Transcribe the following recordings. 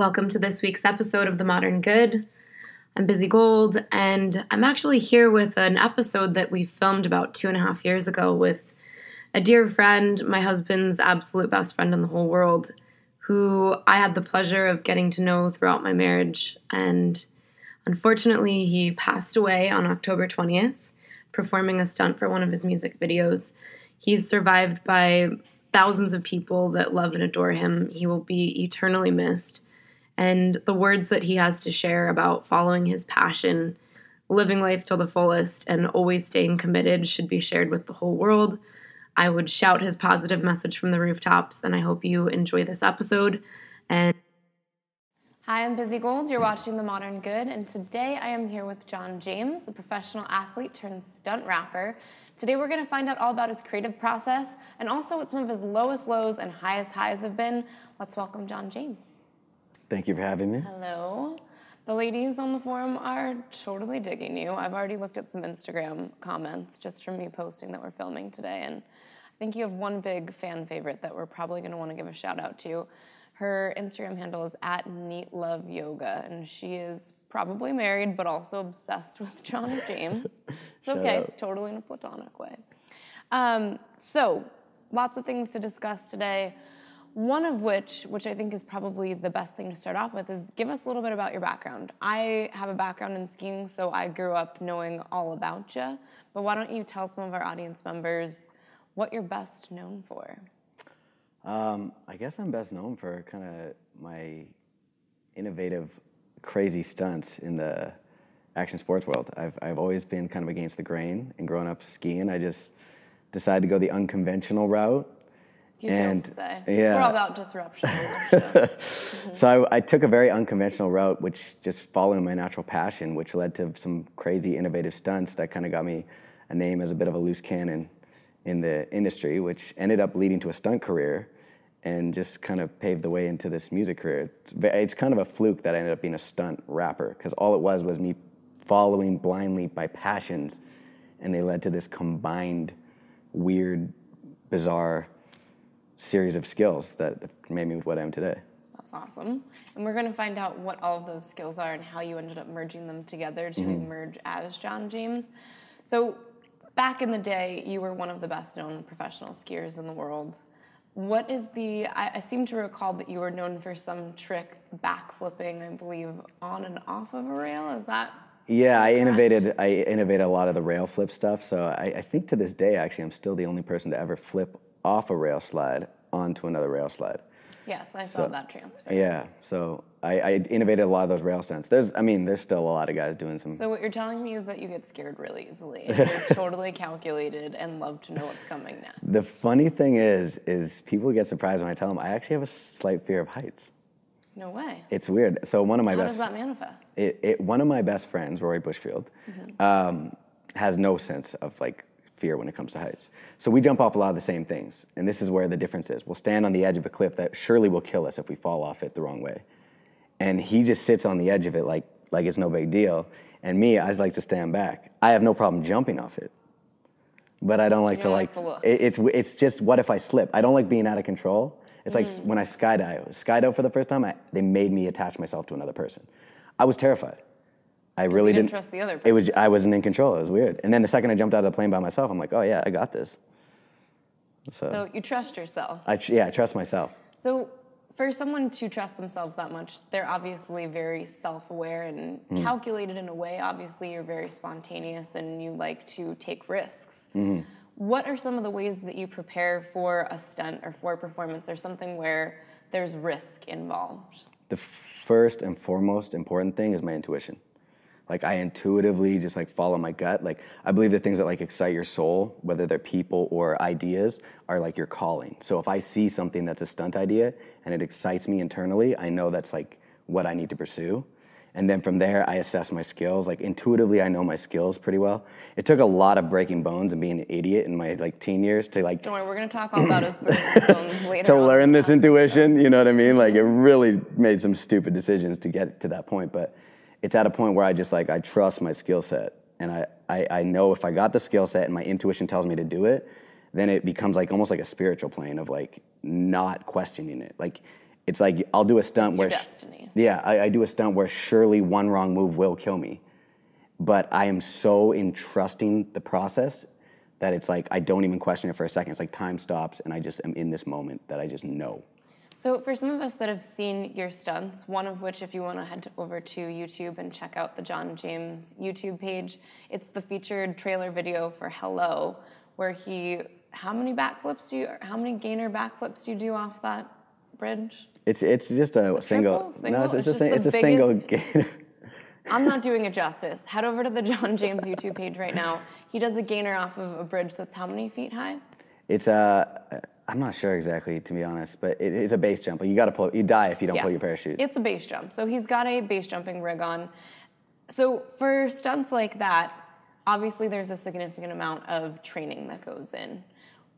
Welcome to this week's episode of The Modern Good. I'm Busy Gold, and I'm actually here with an episode that we filmed about two and a half years ago with a dear friend, my husband's absolute best friend in the whole world, who I had the pleasure of getting to know throughout my marriage. And unfortunately, he passed away on October 20th, performing a stunt for one of his music videos. He's survived by thousands of people that love and adore him. He will be eternally missed and the words that he has to share about following his passion, living life to the fullest, and always staying committed should be shared with the whole world. I would shout his positive message from the rooftops, and I hope you enjoy this episode. And Hi, I'm Busy Gold. You're watching The Modern Good, and today I am here with Jon James, a professional athlete turned stunt rapper. Today we're going to find out all about his creative process and also what some of his lowest lows and highest highs have been. Let's welcome Jon James. Thank you for having me. Hello. The ladies on the forum are totally digging you. I've already looked at some Instagram comments just from me posting that we're filming today, and I think you have one big fan favorite that we're probably going to want to give a shout out to. Her Instagram handle is at Neat Love Yoga, and she is probably married but also obsessed with Jon James. it's okay, out. it's totally in a platonic way. Um, so, lots of things to discuss today. One of which, which I think is probably the best thing to start off with, is give us a little bit about your background. I have a background in skiing, so I grew up knowing all about you. But why don't you tell some of our audience members what you're best known for? Um, I guess I'm best known for kind of my innovative, crazy stunts in the action sports world. I've, I've always been kind of against the grain, and growing up skiing, I just decided to go the unconventional route. You And, don't say. yeah. We're all about disruption. on this. Mm-hmm. So I, I took a very unconventional route, which just following my natural passion, which led to some crazy innovative stunts that kind of got me a name as a bit of a loose cannon in the industry, which ended up leading to a stunt career and just kind of paved the way into this music career. It's, it's kind of a fluke that I ended up being a stunt rapper because all it was was me following blindly my passions, and they led to this combined, weird, bizarre series of skills that made me what I am today. That's awesome. And we're going to find out what all of those skills are and how you ended up merging them together to Mm-hmm. emerge as Jon James. So, back in the day, you were one of the best known professional skiers in the world. What is the, I, I seem to recall that you were known for some trick backflipping, I believe, on and off of a rail. Is that? Yeah, I innovated. I innovated a lot of the rail flip stuff. So I, I think to this day, actually, I'm still the only person to ever flip off a rail slide onto another rail slide. Yes, I saw that transfer. Yeah, so I, I innovated a lot of those rail stunts. There's, I mean, there's still a lot of guys doing some. So what you're telling me is that you get scared really easily. and You're totally calculated and love to know what's coming next. the funny thing is, is people get surprised when I tell them I actually have a slight fear of heights. No way. It's weird. So one of my How best. does that manifest? it, it, one of my best friends, Rory Bushfield, um, has no sense of like fear when it comes to heights. So we jump off a lot of the same things, and this is where the difference is. We'll stand on the edge of a cliff that surely will kill us if we fall off it the wrong way, and he just sits on the edge of it like like it's no big deal. And me, I like to stand back. I have no problem jumping off it, but I don't like You to like. like it- it's it's just what if I slip? I don't like being out of control. It's like Mm. when I skydive. Skydive for the first time, I, they made me attach myself to another person. I was terrified. I really didn't didn't trust the other It was I wasn't in control. It was weird. And then the second I jumped out of the plane by myself, I'm like, oh yeah, I got this. So, So you trust yourself. I tr- yeah, I trust myself. So for someone to trust themselves that much, they're obviously very self-aware and Mm. calculated in a way. Obviously, you're very spontaneous and you like to take risks. Mm-hmm. What are some of the ways that you prepare for a stunt or for a performance or something where there's risk involved? The first and foremost important thing is my intuition. Like I intuitively just like follow my gut. Like I believe the things that like excite your soul, whether they're people or ideas, are like your calling. So if I see something that's a stunt idea and it excites me internally, I know that's like what I need to pursue. And then from there, I assess my skills. Like intuitively, I know my skills pretty well. It took a lot of breaking bones and being an idiot in my like teen years to like Don't worry, we're going to talk all about his bones later. to learn this intuition. You know what I mean? Like it really made some stupid decisions to get to that point, but it's at a point where I just like I trust my skill set, and I, I I know if I got the skill set and my intuition tells me to do it, then it becomes like almost like a spiritual plane of like not questioning it. Like it's like I'll do a stunt It's where destiny. yeah, I, I do a stunt where surely one wrong move will kill me, but I am so in trusting the process that it's like I don't even question it for a second. It's like time stops, and I just am in this moment that I just know. So, for some of us that have seen your stunts, one of which, if you want to head over to YouTube and check out the Jon James YouTube page, it's the featured trailer video for Hello, where he, how many backflips do you, how many gainer backflips do you do off that bridge? It's it's just a it single. triple? No, it's, it's, It's a, it's a single gainer. I'm not doing it justice. Head over to the Jon James YouTube page right now. He does a gainer off of a bridge that's how many feet high? It's a. I'm not sure exactly, to be honest, but it is a base jump. You got to pull. You die if you don't pull your parachute. It's a base jump. So he's got a base jumping rig on. So for stunts like that, obviously there's a significant amount of training that goes in.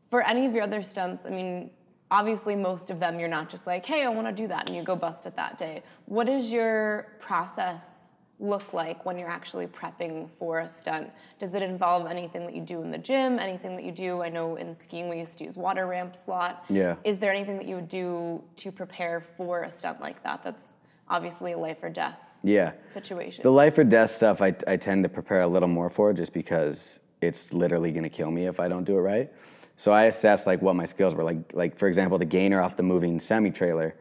For any of your other stunts, I mean, obviously most of them you're not just like, hey, I want to do that, and you go bust it that day. What is your process look like when you're actually prepping for a stunt? Does it involve anything that you do in the gym, anything that you do? I know in skiing we used to use water ramps a lot. Yeah. Is there anything that you would do to prepare for a stunt like that? That's obviously a life or death yeah. situation. The life or death stuff, I, I tend to prepare a little more for, just because it's literally gonna kill me if I don't do it right. So I assess like what my skills were. Like like for example, the gainer off the moving semi trailer.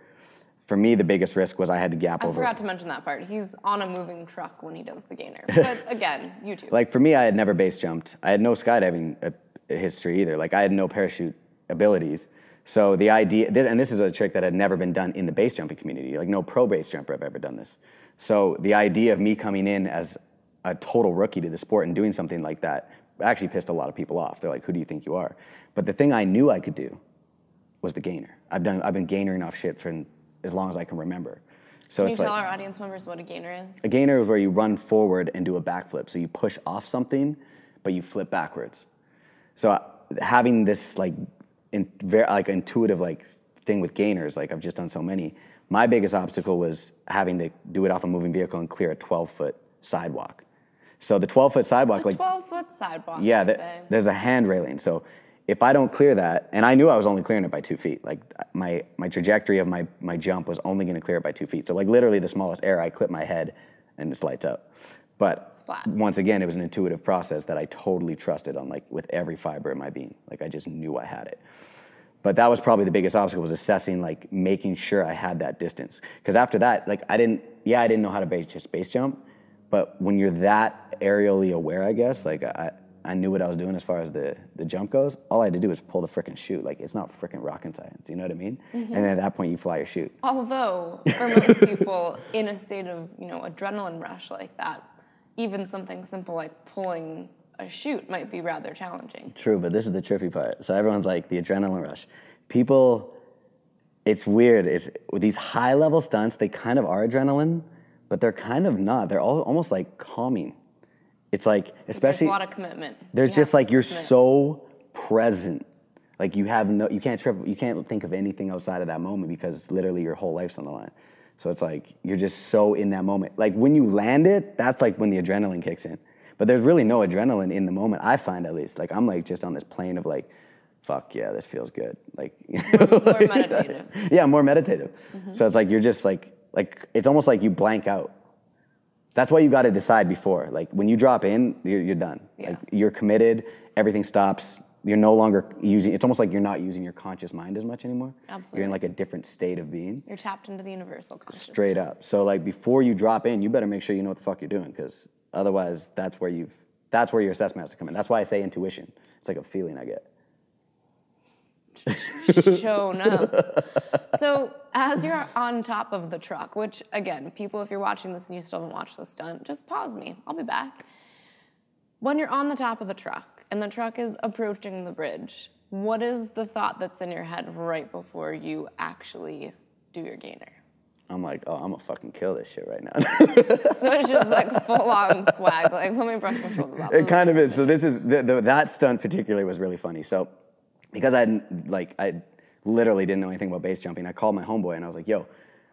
For me, the biggest risk was I had to gap I over. I forgot to mention that part. He's on a moving truck when he does the gainer. But again, YouTube. Like for me, I had never base jumped. I had no skydiving uh, history either. Like I had no parachute abilities. So the idea, and this is a trick that had never been done in the base jumping community. Like no pro base jumper have ever done this. So the idea of me coming in as a total rookie to the sport and doing something like that actually pissed a lot of people off. They're like, "Who do you think you are?" But the thing I knew I could do was the gainer. I've done. I've been gainering off shit for as long as I can remember. So Can you tell like our audience members what a gainer is? a gainer is where you run forward and do a backflip. So you push off something, but you flip backwards. So uh, having this like, in, ver- like intuitive like thing with gainers, like I've just done so many. My biggest obstacle was having to do it off a moving vehicle and clear a 12 foot sidewalk. So the 12 foot sidewalk, A like 12 foot sidewalk. yeah, you th- say. there's a hand railing. So if I don't clear that, and I knew I was only clearing it by two feet, like my my trajectory of my my jump was only going to clear it by two feet. So like literally the smallest error, I clip my head and it lights up. But Splat. once again, it was an intuitive process that I totally trusted on like with every fiber in my being. Like I just knew I had it. But that was probably the biggest obstacle was assessing, like making sure I had that distance. Because after that, like I didn't, yeah, I didn't know how to base, just base jump. But when you're that aerially aware, I guess, like I, I knew what I was doing as far as the, the jump goes. All I had to do was pull the frickin' chute. Like it's not frickin' rocket science, you know what I mean? And then mm-hmm. at that point, you fly your chute. Although, for most people in a state of, you know, adrenaline rush like that, even something simple like pulling a chute might be rather challenging. True, but this is the trippy part. So everyone's like the adrenaline rush. People, it's weird. It's with these high level stunts, they kind of are adrenaline, but they're kind of not. They're all almost like calming. It's like, especially There's a lot of commitment. there's You just like you're so present. Like you have no, you can't trip, you can't think of anything outside of that moment because literally your whole life's on the line. So it's like you're just so in that moment. Like when you land it, that's like when the adrenaline kicks in. But there's really no adrenaline in the moment. I find at least. Like I'm like just on this plane of like, fuck yeah, this feels good. Like More meditative. yeah, more meditative. Mm-hmm. So it's like you're just like like it's almost like you blank out. That's why you got to decide before. Like when you drop in, you're, you're done. Yeah. Like you're committed. Everything stops. You're no longer using. It's almost like you're not using your conscious mind as much anymore. Absolutely. You're in like a different state of being. You're tapped into the universal consciousness. Straight up. So like before you drop in, you better make sure you know what the fuck you're doing, because otherwise, that's where you've. That's where your assessment has to come in. That's why I say intuition. It's like a feeling I get. Shown up. so as you're on top of the truck, which again, people, if you're watching this and you still haven't watched the stunt, just pause me. I'll be back. When you're on the top of the truck and the truck is approaching the bridge, what is the thought that's in your head right before you actually do your gainer? I'm like, oh, I'm gonna fucking kill this shit right now. So it's just like full on swag. Like, let me brush my shoulders off. It kind of is. So this is the, the, that stunt particularly was really funny. So because I like I literally didn't know anything about base jumping, I called my homeboy and I was like, "Yo,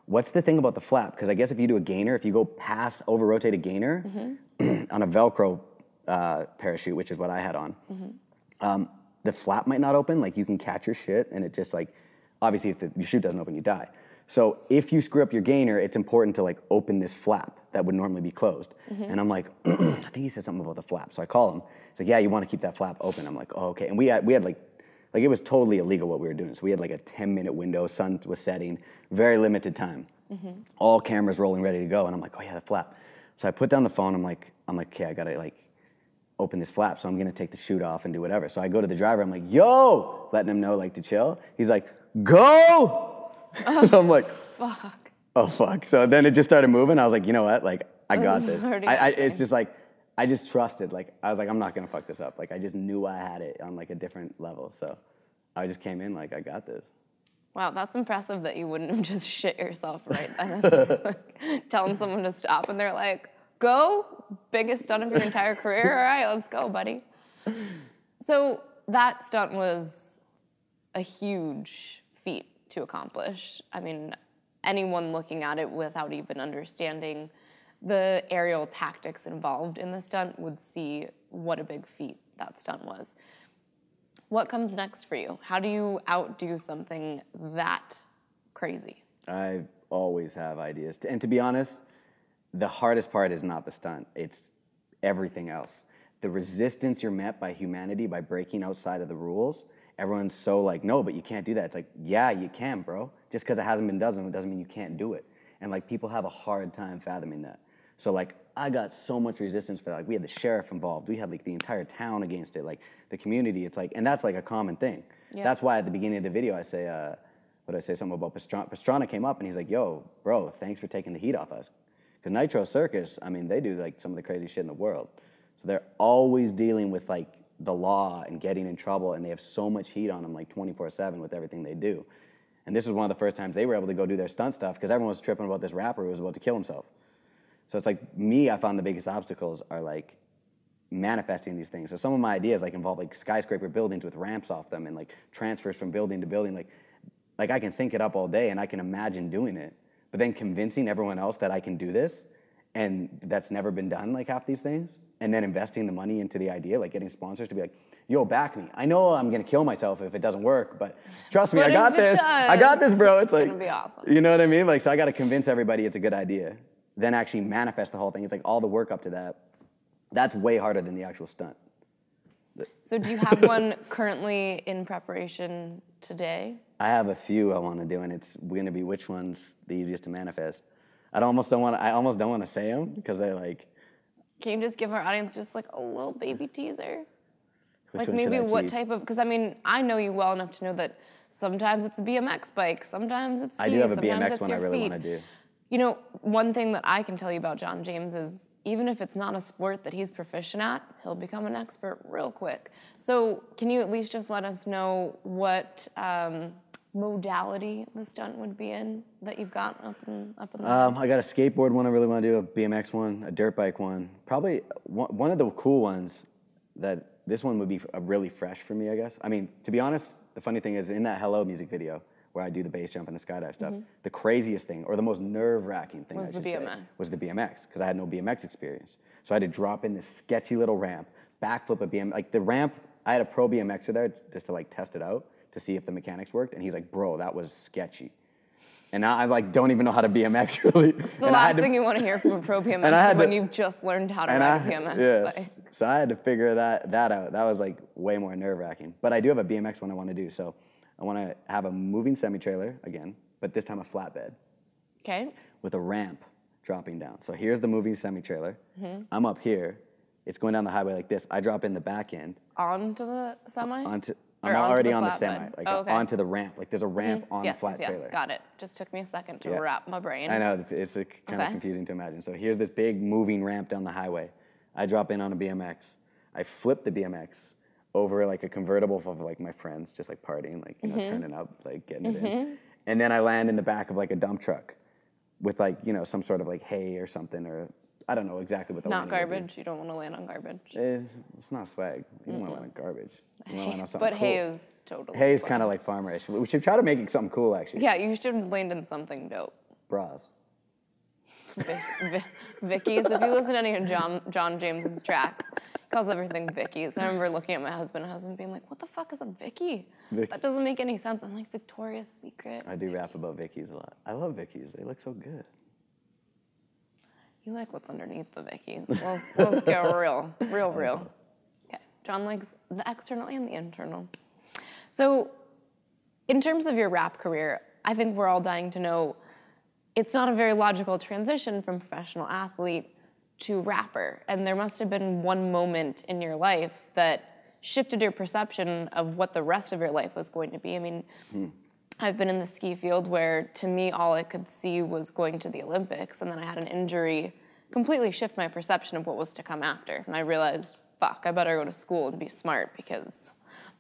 what's the thing about the flap? Because I guess if you do a gainer, if you go past over rotate a gainer on a Velcro uh, parachute, which is what I had on, um, the flap might not open. Like you can catch your shit and it just like obviously if the, your chute doesn't open, you die. So if you screw up your gainer, it's important to like open this flap that would normally be closed. And I'm like, I think he said something about the flap. So I call him. He's like, yeah, you want to keep that flap open. I'm like, oh, okay. And we had, we had like, like it was totally illegal what we were doing. So we had like a 10 minute window, sun was setting, very limited time. Mm-hmm. All cameras rolling, ready to go. And I'm like, oh yeah, the flap. So I put down the phone. I'm like, I'm like, okay, I gotta like open this flap, so I'm gonna take the chute off and do whatever. So I go to the driver, I'm like, yo, letting him know like to chill. He's like, go! Oh. I'm like, Fuck. oh fuck. So then it just started moving. I was like, you know what? Like, I got this is this. already I, I, it's just like, I just trusted. Like, I was like, I'm not gonna fuck this up. Like, I just knew I had it on like a different level. So I just came in like, I got this. Wow, that's impressive that you wouldn't have just shit yourself right then. like, telling someone to stop and they're like, go, biggest stunt of your entire career. All right, let's go, buddy. So that stunt was a huge feat to accomplish. I mean, anyone looking at it without even understanding the aerial tactics involved in the stunt would see what a big feat that stunt was. What comes next for you? How do you outdo something that crazy? I always have ideas. And to be honest, the hardest part is not the stunt, it's everything else. The resistance you're met by humanity by breaking outside of the rules. Everyone's so like, no, but you can't do that. It's like, yeah, you can, bro. Just because it hasn't been done doesn't mean you can't do it. And like people have a hard time fathoming that. So like I got so much resistance for that. Like we had the sheriff involved. We had like the entire town against it. Like the community. It's like, and that's like a common thing. Yeah. That's why at the beginning of the video I say, uh, what did I say? Something about Pastrana. Pastrana came up and he's like, yo, bro, thanks for taking the heat off us. Because Nitro Circus, I mean, they do like some of the crazy shit in the world. So they're always dealing with like the law and getting in trouble, and they have so much heat on them like 24 7 with everything they do. And this was one of the first times they were able to go do their stunt stuff because everyone was tripping about this rapper who was about to kill himself. So it's like me, I found the biggest obstacles are like manifesting these things. So some of my ideas like involve like skyscraper buildings with ramps off them and like transfers from building to building. Like, like I can think it up all day and I can imagine doing it, but then convincing everyone else that I can do this and that's never been done like half these things and then investing the money into the idea like getting sponsors to be like yo back me i know i'm gonna kill myself if it doesn't work but trust me But i got this i got this bro it's like awesome. you know what i mean like so i gotta convince everybody it's a good idea then actually manifest the whole thing it's like all the work up to that that's way harder than the actual stunt So, do you have one currently in preparation today? I have a few I want to do, and it's going to be which one's the easiest to manifest. I almost don't want. I almost don't want to say them because they're like. Can you just give our audience just like a little baby teaser? Which like maybe what tease? type of? Because I mean, I know you well enough to know that sometimes it's a BMX bike, sometimes it's skis, I do have a BMX one I really want to do. You know, one thing that I can tell you about Jon James is even if it's not a sport that he's proficient at, he'll become an expert real quick. So, can you at least just let us know what um, modality the stunt would be in that you've got up in up in the Um, I got a skateboard one I really want to do, a BMX one, a dirt bike one. Probably one, one of the cool ones that this one would be really fresh for me, I guess. I mean, to be honest, the funny thing is in that Hello music video where I do the base jump and the skydive stuff, mm-hmm. the craziest thing or the most nerve wracking thing Was I the should say, BMX. was the BMX because I had no BMX experience. So I had to drop in this sketchy little ramp, backflip a BMX. Like the ramp, I had a pro BMXer there just to like test it out to see if the mechanics worked, and he's like, "Bro, that was sketchy." And now I like don't even know how to BMX really. The and last to- thing you want to hear from a pro BMX And I is had when to- you've just learned how to ride I, a BMX yes. So I had to figure that that out. That was like way more nerve wracking. But I do have a BMX one I want to do. So I want to have a moving semi trailer again, but this time a flatbed Okay. with a ramp dropping down. So here's the moving semi trailer. Mm-hmm. I'm up here. It's going down the highway like this. I drop in the back end Onto the semi? onto. I'm already the on the semi, like Oh, okay. onto the ramp. Like there's a ramp on yes, the flat yes, yes. Got it. Just took me a second to Yeah. wrap my brain. I know it's a, kind of confusing to imagine. So here's this big moving ramp down the highway. I drop in on a BMX. I flip the BMX over like a convertible of like my friends, just like partying, like you know, Mm-hmm. turning up, like getting it in. And then I land in the back of like a dump truck with like you know some sort of like hay or something or I don't know exactly what the Not landing would be. garbage. You don't want to land on garbage. It's, it's not swag. You don't want to land on garbage. You land on something But cool. hay is totally. hay is kind of like farmerish. We should try to make it something cool actually. Yeah, you should land in something dope. Bras. Vi- Vi- Vicky's. If you listen to any of Jon Jon James's tracks, calls everything Vicky's. I remember looking at my husband, and husband being like, "What the fuck is a Vicky? Vic- That doesn't make any sense." I'm like, "Victoria's Secret." I do rap about Vicky's a lot. I love Vicky's. They look so good. You like what's underneath the Vicky's. Let's, let's get real, real, real. Okay. Jon likes the external and the internal. So, in terms of your rap career, I think we're all dying to know it's not a very logical transition from professional athlete to rapper. And there must have been one moment in your life that shifted your perception of what the rest of your life was going to be. I mean, hmm. I've been in the ski field where to me all I could see was going to the Olympics, and then I had an injury completely shift my perception of what was to come after. And I realized, fuck, I better go to school and be smart because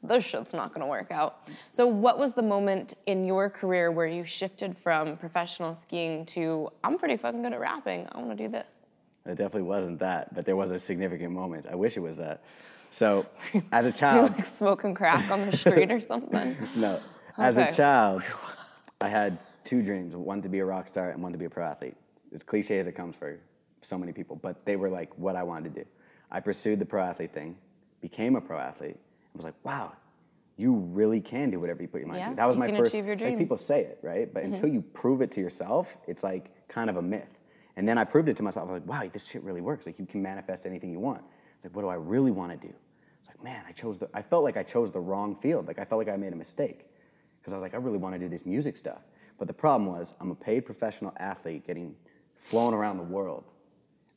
this shit's not gonna work out. So, what was the moment in your career where you shifted from professional skiing to, I'm pretty fucking good at rapping, I wanna do this? It definitely wasn't that, but there was a significant moment. I wish it was that. So, as a child, like smoking crack on the street or something? no, as a child, I had two dreams: one to be a rock star and one to be a pro athlete. As cliche as it comes for so many people, but they were like what I wanted to do. I pursued the pro athlete thing, became a pro athlete, and was like, wow, you really can do whatever you put your mind Yeah, to. That was you my can first. achieve your Like people say it, right? But mm-hmm. until you prove it to yourself, it's like kind of a myth. And then I proved it to myself. I was like, wow, this shit really works. Like you can manifest anything you want. It's like, what do I really want to do? It's like, man, I chose the. I felt like I chose the wrong field. Like I felt like I made a mistake because I was like, I really want to do this music stuff. But the problem was, I'm a paid professional athlete getting flown around the world.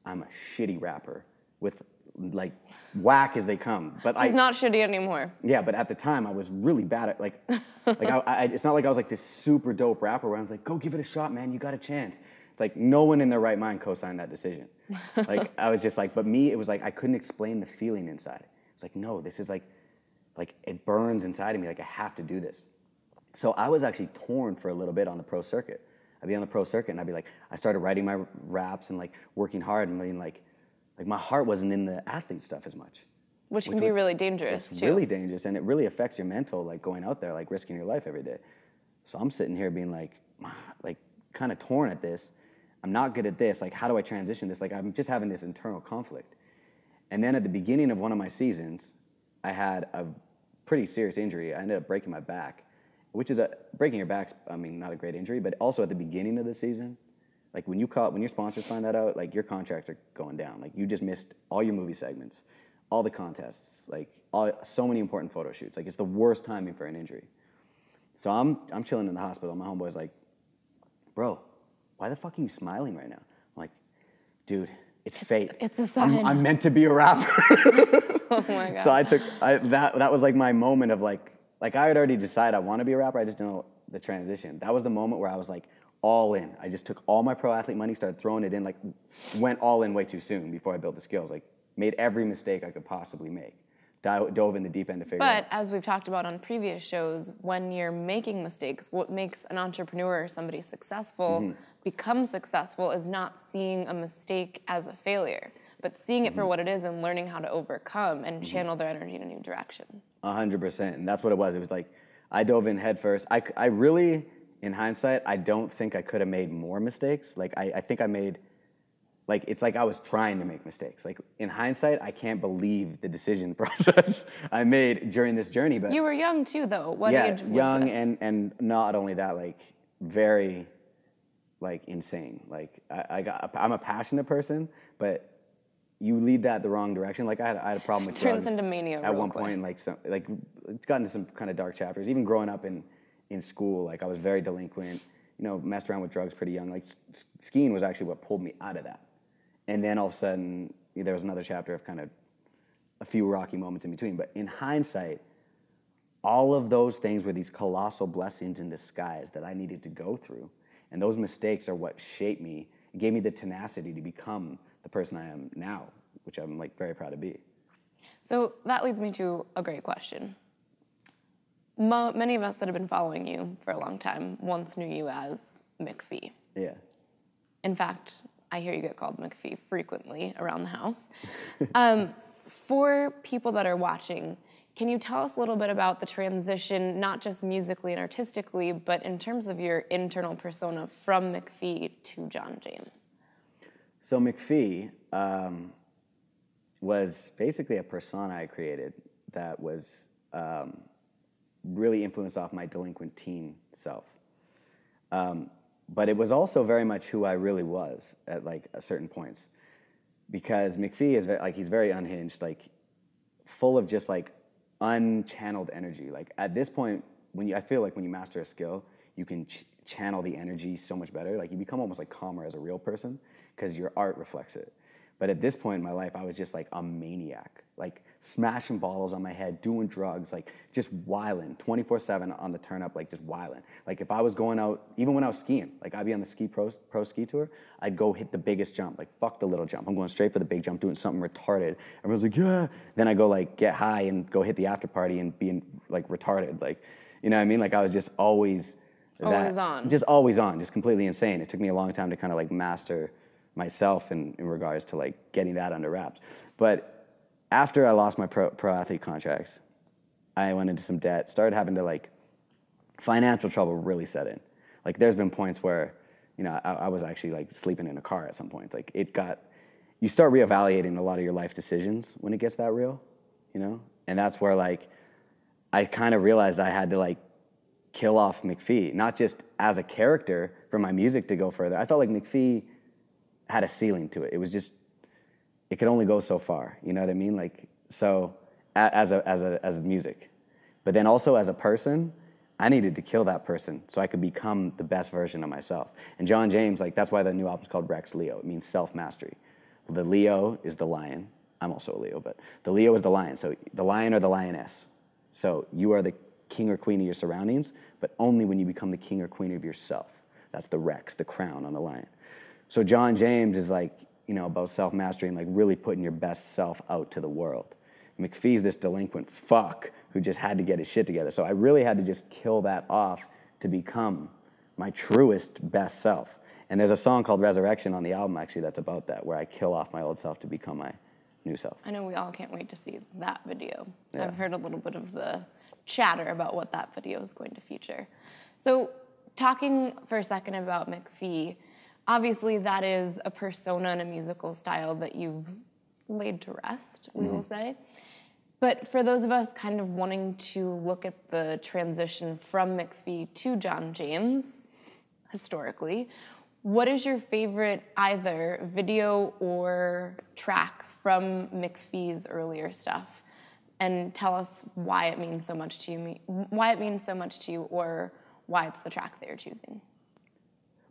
I'm a shitty rapper with like whack as they come. But I He's not shitty anymore. yeah, but at the time I was really bad at like, like I, I, it's not like I was like this super dope rapper where I was like, go give it a shot, man, you got a chance. It's like no one in their right mind co-signed that decision. like I was just like, but me, it was like I couldn't explain the feeling inside. It's like no, this is like, like it burns inside of me. Like I have to do this. So I was actually torn for a little bit on the pro circuit. I'd be on the pro circuit and I'd be like, I started writing my raps and like working hard and being like, like my heart wasn't in the athlete stuff as much. Which can Which be was- really dangerous It's too. really dangerous and it really affects your mental, like going out there, like risking your life every day. So I'm sitting here being like, like kind of torn at this. I'm not good at this. Like, how do I transition this? Like, I'm just having this internal conflict. And then at the beginning of one of my seasons, I had a pretty serious injury. I ended up breaking my back, which is a breaking your back's, I mean, not a great injury, but also at the beginning of the season, like when you call, when your sponsors find that out, like your contracts are going down. Like you just missed all your movie segments, all the contests, like all, so many important photo shoots. Like it's the worst timing for an injury. So I'm I'm chilling in the hospital. My homeboy's like, bro, why the fuck are you smiling right now? I'm like, dude, it's, fate. it's a I'm, sign." I'm meant to be a rapper. oh my god. so I took I, that. That was like my moment of like like I had already decided I want to be a rapper. I just didn't know the transition. That was the moment where I was like all in. I just took all my pro athlete money, started throwing it in, like went all in way too soon before I built the skills. Like made every mistake I could possibly make. Dove in the deep end to figure it out. But as we've talked about on previous shows, when you're making mistakes, what makes an entrepreneur or somebody successful Mm-hmm. Become successful is not seeing a mistake as a failure, but seeing Mm-hmm. it for what it is and learning how to overcome and channel their energy in a new direction. A hundred percent, and that's what it was. It was like I dove in head first. I really, in hindsight, I don't think I could have made more mistakes. Like I, I think I made, like it's like I was trying to make mistakes. Like in hindsight, I can't believe the decision process I made during this journey. But You were young too, though. What yeah, age was young this? and and not only that, like very, like insane. Like I, I got, I'm a passionate person, but you lead that the wrong direction. Like I had, I had a problem with Turns into mania at one quick. point. Like some, like it's gotten to some kind of dark chapters. Even growing up in in school, like I was very delinquent. You know, messed around with drugs pretty young. Like s- skiing was actually what pulled me out of that. And then all of a sudden, there was another chapter of kind of a few rocky moments in between. But in hindsight, all of those things were these colossal blessings in disguise that I needed to go through. And those mistakes are what shaped me, It gave me the tenacity to become the person I am now, which I'm like very proud to be. So that leads me to a great question. Mo- many of us that have been following you for a long time once knew you as McPhee. Yeah. In fact, I hear you get called McPhee frequently around the house. um, for people that are watching, can you tell us a little bit about the transition, not just musically and artistically, but in terms of your internal persona from McPhee to Jon James? So McPhee, um, was basically a persona I created that was um, really influenced off my delinquent teen self. Um, but it was also very much who I really was at like certain points, because McPhee is like he's very unhinged, like full of just like unchanneled energy. Like at this point, when you, I feel like when you master a skill, you can ch- channel the energy so much better. Like you become almost like calmer as a real person because your art reflects it. But at this point in my life, I was just like a maniac, like smashing bottles on my head, doing drugs, like just wiling 24 7 on the turn up, like just wiling. Like if I was going out, even when I was skiing, like I'd be on the ski pro, pro ski tour, I'd go hit the biggest jump, like fuck the little jump. I'm going straight for the big jump, doing something retarded. Everyone's like, yeah. Then I go like get high and go hit the after party and being like retarded. Like, you know what I mean? Like I was just always. that- Always on. Just always on, just completely insane. It took me a long time to kind of like master myself in, in regards to like getting that under wraps. But after I lost my pro, pro athlete contracts, I went into some debt, started having to like financial trouble really set in. Like there's been points where, you know, I, I was actually like sleeping in a car at some points. Like it got, you start reevaluating a lot of your life decisions when it gets that real, you know? And that's where like I kind of realized I had to like kill off McPhee, not just as a character for my music to go further. I felt like McPhee had a ceiling to it. It was just, it could only go so far. You know what I mean? Like, so as a, as a, as music. But then also as a person, I needed to kill that person so I could become the best version of myself. And Jon James, like, that's why the new album's called Rex Leo. It means self mastery. The Leo is the lion. I'm also a Leo, but the Leo is the lion. So the lion or the lioness. So you are the king or queen of your surroundings, but only when you become the king or queen of yourself. That's the Rex, the crown on the lion. So Jon James is like, you know, about self mastery and like really putting your best self out to the world. McPhee's this delinquent fuck who just had to get his shit together. So I really had to just kill that off to become my truest best self. And there's a song called Resurrection on the album actually that's about that, where I kill off my old self to become my new self. I know we all can't wait to see that video. Yeah. I've heard a little bit of the chatter about what that video is going to feature. So, talking for a second about McPhee, obviously that is a persona and a musical style that you've laid to rest, we will mm-hmm. say. But for those of us kind of wanting to look at the transition from McPhee to Jon James, historically, what is your favorite either video or track from McPhee's earlier stuff? And tell us why it means so much to you, why it means so much to you, or why it's the track that you're choosing.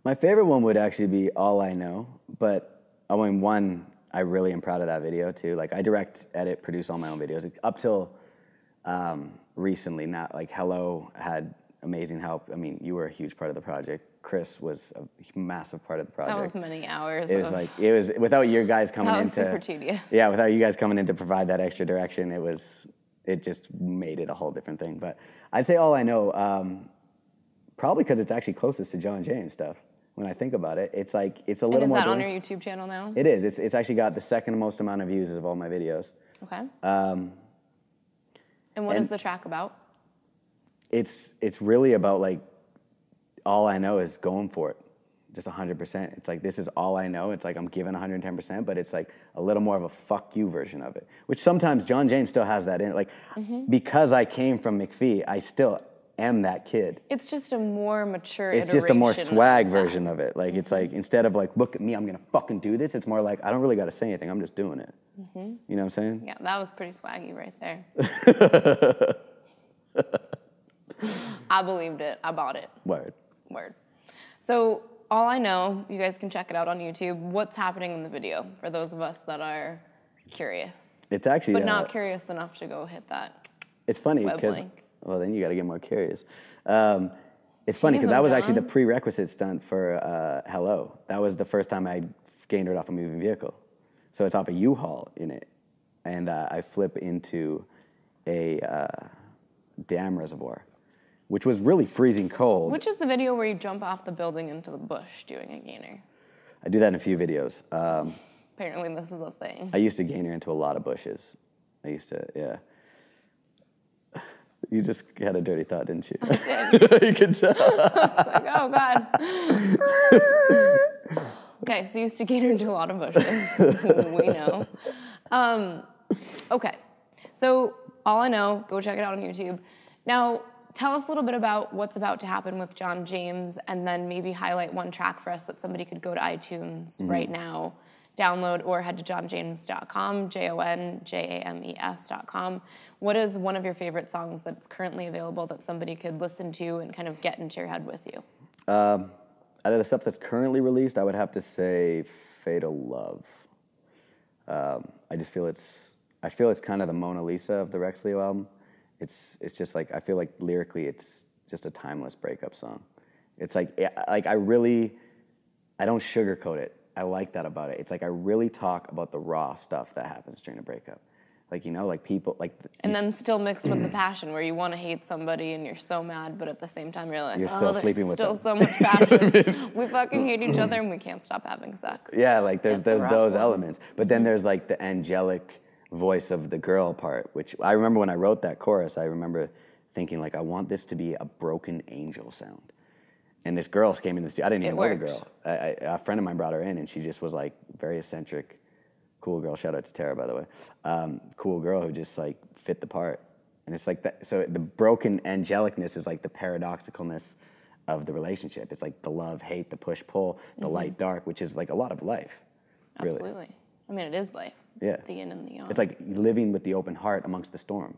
My favorite one would actually be All I Know, but I mean, one, I really am proud of that video too. Like, I direct, edit, produce all my own videos. Up till um, recently, not like Hello had amazing help. I mean, you were a huge part of the project. Chris was a massive part of the project. That was many hours. It was like it was without your guys coming That in was to super tedious. Yeah, without you guys coming in to provide that extra direction, it was it just made it a whole different thing. But I'd say all I know, um, probably because it's actually closest to Jon James stuff. When I think about it, it's like it's a and little is more. that on your YouTube channel now? It is. It's it's actually got the second most amount of views of all my videos. okay. Um, and what is and- the track about? it's it's really about like all I know is going for it, just 100%. It's like this is all I know. It's like I'm giving 110%, but it's like a little more of a fuck you version of it, which sometimes Jon James still has that in it. Like because I came from McPhee, I still am that kid. It's just a more mature. It's just a more swag of version of it. Like it's like instead of like look at me, I'm gonna fucking do this. It's more like I don't really got to say anything. I'm just doing it. You know what I'm saying? Yeah, that was pretty swaggy right there. I believed it. I bought it. Word. Word. So, all I know, you guys can check it out on YouTube. What's happening in the video for those of us that are curious, It's actually but uh, not curious enough to go hit that? It's funny because. Well, then you got to get more curious. Um, it's funny because that was actually the prerequisite stunt for uh, Hello. That was the first time I gained it off a moving vehicle. So it's off a U-Haul in it, and uh, I flip into a uh, dam reservoir, which was really freezing cold. Which is the video where you jump off the building into the bush doing a gainer? I do that in a few videos. Um, Apparently, this is a thing. I used to gainer into a lot of bushes. I used to, yeah. You just had a dirty thought, didn't you? I did. you could tell. like, oh god. okay, so you used to gator into a lot of bushes. we know. Um, okay. So, all I know, go check it out on YouTube. Now, tell us a little bit about what's about to happen with Jon James, and then maybe highlight one track for us that somebody could go to iTunes right now, download, or head to jonjames.com, J O N J A M E S.com. What is one of your favorite songs that's currently available that somebody could listen to and kind of get into your head with you? Um, out of the stuff that's currently released, I would have to say "Fatal Love." Um, I just feel it's I feel it's kind of the Mona Lisa of the Rex Leo album. It's it's just like I feel like lyrically it's just a timeless breakup song. It's like like I really I don't sugarcoat it. I like that about it. It's like I really talk about the raw stuff that happens during a breakup. Like you know, like people like And then still mixed with the passion, where you want to hate somebody and you're so mad, but at the same time you're like, You're oh, still there's sleeping with still them." so much passion. we fucking hate each other and we can't stop having sex. Yeah, like there's there's those one. elements, but then mm-hmm. there's like the angelic voice of the girl part, which I remember when I wrote that chorus. I remember thinking like I want this to be a broken angel sound. And this girl came in the studio. I didn't even know the girl. I, I, a friend of mine brought her in, and she just was like very eccentric, cool girl. Shout out to Tara, by the way. Um, cool girl who just like fit the part. And it's like that. So the broken angelicness is like the paradoxicalness of the relationship. It's like the love, hate, the push, pull, the light, dark, which is like a lot of life. Really. Absolutely. I mean, it is life. Yeah. The yin and the yang. It's like living with the open heart amongst the storm,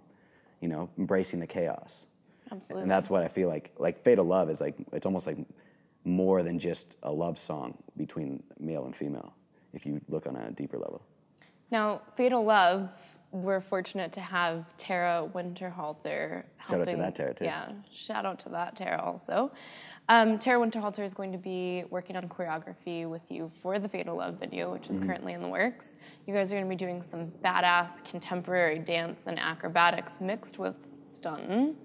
you know, embracing the chaos. Absolutely. And that's what I feel like. Like Fatal Love is like, it's almost like more than just a love song between male and female, if you look on a deeper level. Now, Fatal Love, we're fortunate to have Tara Winterhalter Shout out to that Tara, too. Yeah, shout out to that Tara also. Um, Tara Winterhalter is going to be working on choreography with you for the Fatal Love video, which is Mm-hmm. currently in the works. You guys are going to be doing some badass contemporary dance and acrobatics mixed with stun.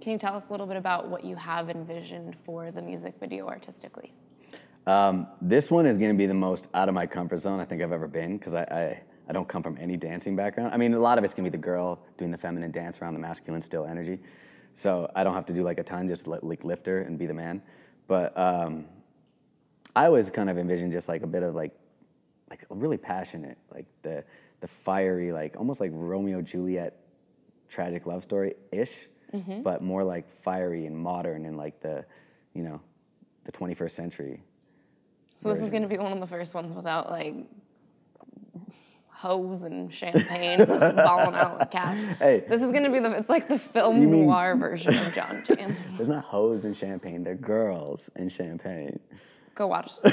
Can you tell us a little bit about what you have envisioned for the music video artistically? Um, this one is going to be the most out of my comfort zone I think I've ever been because I, I, I don't come from any dancing background. I mean, a lot of it's going to be the girl doing the feminine dance around the masculine still energy. So I don't have to do like a ton, just like lift her and be the man. But um, I always kind of envision just like a bit of like, like really passionate, like the, the fiery, like almost like Romeo Juliet tragic love story ish, Mm-hmm. but more like fiery and modern and like the, you know, the 21st century. So this is going to be one of the first ones without like hose and champagne balling out with cash. Hey. This is going to be the it's like the film mean- noir version of Jon James. There's not hoes and champagne. They're girls and champagne. Go watch.